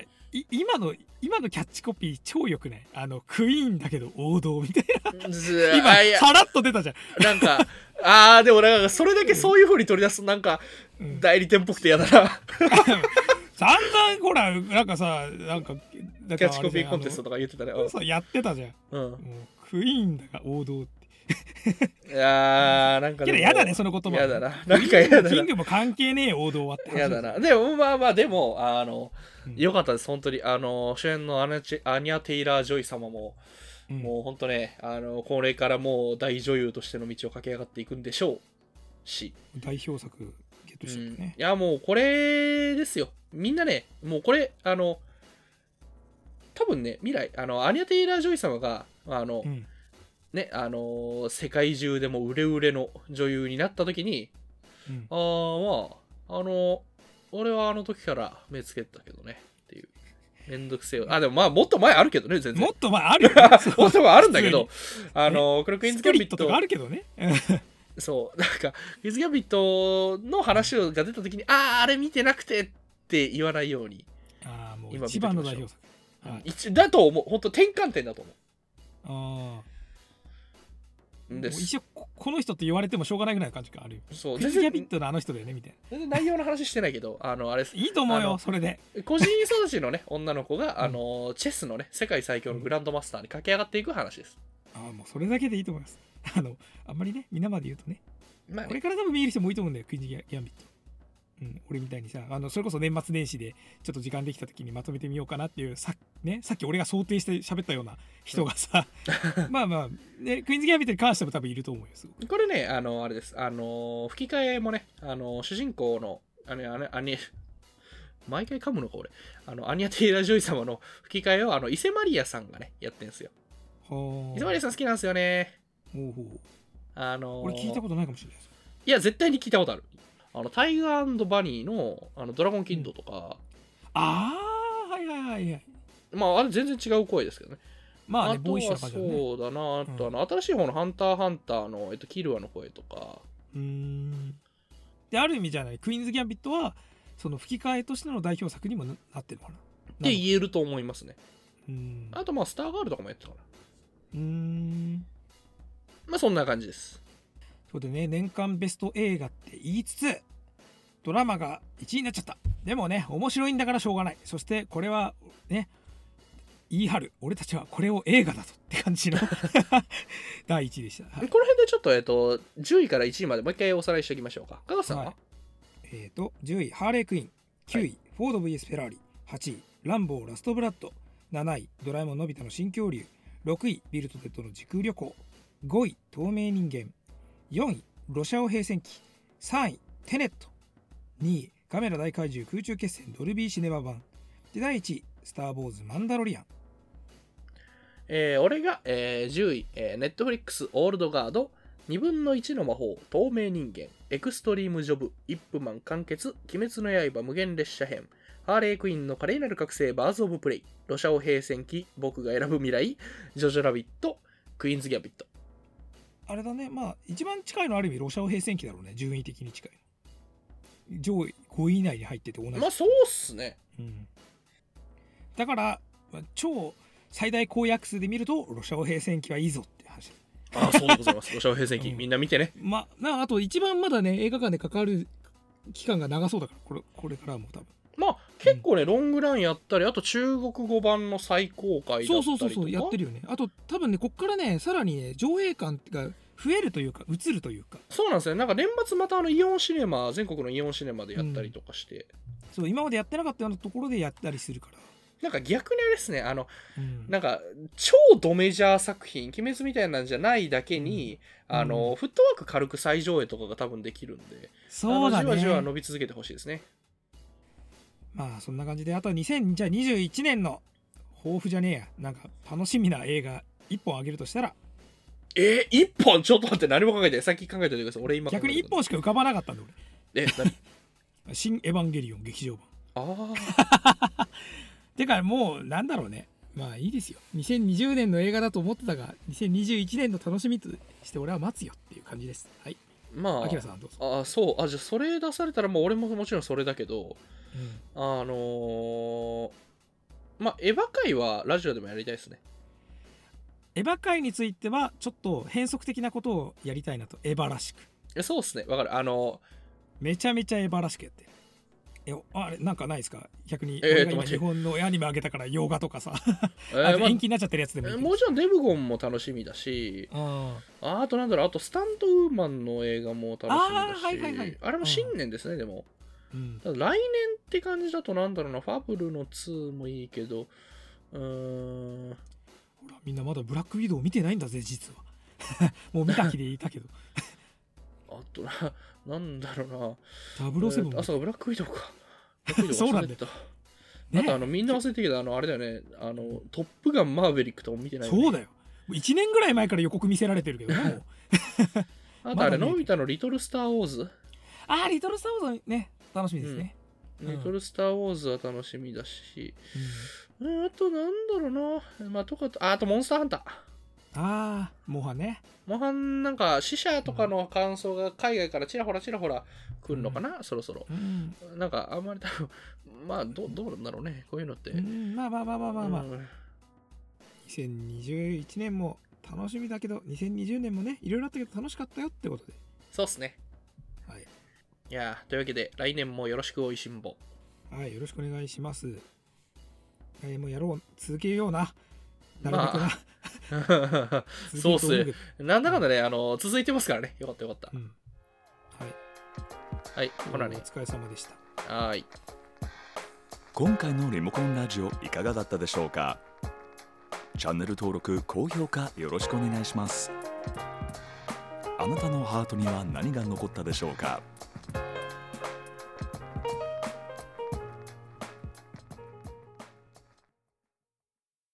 てかい今の今のキャッチコピー超よくない？あのクイーンだけど王道みたいずな今さらっと出たじゃん、なんか、あー、でもなんか、それだけそういう風に取り出すと、なんか、うん。代理店っぽくて嫌だな。散々ほらなんかさなんかキキャッチコピーコンテストとか言ってたね。そうやってたじゃん。うん。クイーンだが王道っていやー、なんか。けどやだねその言葉やだな。なんかやだな。キングも関係ねえ王道はって話やだな。でも、まあまあ、でも、あの、うんよかったです、本当に。あの、主演のアニャ・テイラー・ジョイ様も、うんもう本当ね、あの、これからもう大女優としての道を駆け上がっていくんでしょうし。代表作ゲットしうんちゃったねい、や、もうこれですよ。みんなね、もうこれ、あの、多分ね、未来、あの、アニャ・テイラー・ジョイ様が、あの、うんね、あの世界中でも売れ売れの女優になった時に、うんああ、まあ、あの、俺はあの時から目つけてたけどね、っていう。めんどくせえよ。あ、でもまあ、もっと前あるけどね、全然。もっと前あるよ、ね、もっと前あるんだけど、あの、クロクイーンズ・スギャンビットとかあるけどね そう、なんか、クイーンズ・ギャンビットの話が出た時に、ああ、あれ見てなくてって言わないように。ああもう今一番の代表作はだと思う。本当転換点だと思ああうんです。一応ここの人って言われてもしょうがないぐらいの感じがあるよ。そう、クイズギャビッ然トのあの人だよねみたい 全然内容の話してないけど、あの、あれです。ないいと思うよそれで。個人育ちのね、女の子が、あの、チェスのね、世界最強のグランドマスターに駆け上がっていく話です。ああもうそれだけでいいと思います。あのあんまりね皆まで言うとね。まあこれから多分見る人も多いと思うんだよクイーンズギャギャンビットうん、俺みたいにさあのそれこそ年末年始でちょっと時間できた時にまとめてみようかなっていうさ,、ね、さっき俺が想定して喋ったような人がさ まあまあ、ね、クイーンズギャンビットに関しても多分いると思うよこれね、あの、あれです。あの、吹き替えもね、あの、主人公の、あの、あの、あの毎回噛むのか、俺。あの、アニャ・テイラー・ジョイ様の吹き替えを、あの、伊瀬茉莉也さんがね、やってんすよ。は伊勢マリアさん好きなんですよね。あの、俺聞いたことないかもしれないですいや、絶対に聞いたことある。あの、タイガーバニーの、あの、ドラゴンキンドとか、ああはいはいはいはい。まあ、あれ全然違う声ですけどね。まあねあとはそうだな、あと、うん。あの、新しい方のハンターハンターの、えっと、キルアの声とか、うーん。である意味じゃない。クイーンズ・ギャンビットはその吹き替えとしての代表作にもななってるのかな。って言えると思いますね。うーん。あと、まあ、スターガールとかもやってたかな。うーん。まあ、そんな感じです。そうでね年間ベスト映画って言いつつドラマが1位になっちゃった。でもね面白いんだからしょうがない。そしてこれはね言い張る。俺たちはこれを映画だとって感じの 第1位でした、はい。この辺でちょっと、えっと、10位から1位までもう一回おさらいしておきましょうか。加賀さんは、はい。えー、と10位ハーレイ・クイン。9位、フォード VS フェラーリ。8位ランボーラストブラッド。7位ドラえもんのび太の新恐竜。6位ビルとテッドの時空旅行。5位透明人間4位ロシアオ平戦記3位テネット。2位ガメラ大怪獣空中決戦ドルビーシネマ版。で第1位「スター・ウォーズ・マンダロリアン。えー俺が、えー10位、えー、ネットフリックスオールドガード、2分の1の魔法、透明人間、エクストリームジョブ、イップマン完結、鬼滅の刃無限列車編、ハーレークイーンの華麗なる覚醒、バーズ・オブ・プレイ、ロシャオ平戦記、僕が選ぶ未来、ジョジョ・ラビット、クイーンズ・ギャビット。」あれだね。まあ一番近いのはある意味ロシアオ平戦記だろうね。順位的に近い上位5位以内に入ってて同じ、まあそうっすね。うん。だからまあ超最大公約数で見るとロシアオ平戦記はいいぞって話。ああ、そうでございます。ロシャオ平戦記、うん。みんな見てね。まあなあと一番まだね映画館でかかる期間が長そうだからこれこれからも多分。まあ結構ね、ロングランやったり、あと中国語版の最高回だったりとか。そうそうそうそうやってるよね。あと多分ねこっからねさらにね上映感が増えるというか映るというか。そうなんですよ。なんか年末またあのイオンシネマ、全国のイオンシネマでやったりとかして、そう今までやってなかったようなところでやったりするから、なんか逆にあれですね、あの、うん。なんか超ドメジャー作品、鬼滅みたいなんじゃないだけに、うん。あの、フットワーク軽く再上映とかが多分できるんで、そうだあのじわじわね伸び続けてほしいですね。まあそんな感じであと2021年の抱負じゃねえや。なんか楽しみな映画1本あげるとしたら。えー、一本？ちょっと待って、何も考えてない。さっき考えておいてください。俺今逆にてる1本しか浮かばなかったんだえ、何？俺 「新エヴァンゲリオン劇場版。ああ。」てかもうなんだろうね。まあいいですよ。2020年の映画だと思ってたが2021年の楽しみとして俺は待つよっていう感じです。はいまアキラさんどうぞ、あ、あそう。あ、じゃあそれ出されたら、もう俺ももちろんそれだけど、うんあのー、まあ、エヴァ界はラジオでもやりたいですね。エヴァ界についてはちょっと変則的なことをやりたいなとエヴァらしくえそうっすね。わかる。あのめちゃめちゃエヴァらしくやってるえあれなんかないですか？逆にえー日本のアニメあげたから洋画とかさ、えー まああと延期になっちゃってるやつでもいいけど。もちろんデブゴンも楽しみだし、あああとなんだろう、あとスタントウーマンの映画も楽しみだし、あーはいはいはい。あれも新年ですね、でも。ーうん。来年って感じだとなんだろうな、ファブルの2もいいけど、うーん、ほらみんなまだブラックウィドウ見てないんだぜ実は。もう見た気でいたけど あとな、なんだろうな。007もえーあ、そうか、ブラックウィドウか。ブラックウィドウそうなんだ。ね。あとあのみんな忘れてるけど、あのあれだよね、あのトップガンマーヴェリックとかも見てないよね、そうだよ。1年ぐらい前から予告見せられてるけどね もう。あとあれ、のび太のリトル・スター・ウォーズ、あーリトル・スター・ウォーズね。楽しみですね、うん。リトル・スター・ウォーズは楽しみだし、うん。あとなんだろうな、まあ、とかと、ああとモンスターハンター。ああモハね。モハンなんか死者とかの感想が海外からちらほらちらほら来るのかな、そろそろ。うん、なんかあんまり多分、まあど どうなんだろうね、こういうのって。うん、まあまあまあまあまあまあ、うん。2021年も楽しみだけど2020年もねいろいろあったけど楽しかったよってことで。そうっすね。はい、いやーというわけで来年もよろしくおいしんぼ。はい、よろしくお願いします。来年もやろう続けようななるべくな、まあ、続 そうっす。なんだかんだね、あの、続いてますからね。よかったよかった。う。ん。はい。はい、ほらね。お。疲れ様でした。はーい。今回のリモコンラジオいかがだったでしょうか？チャンネル登録高評価よろしくお願いします。あなたのハートには何が残ったでしょうか？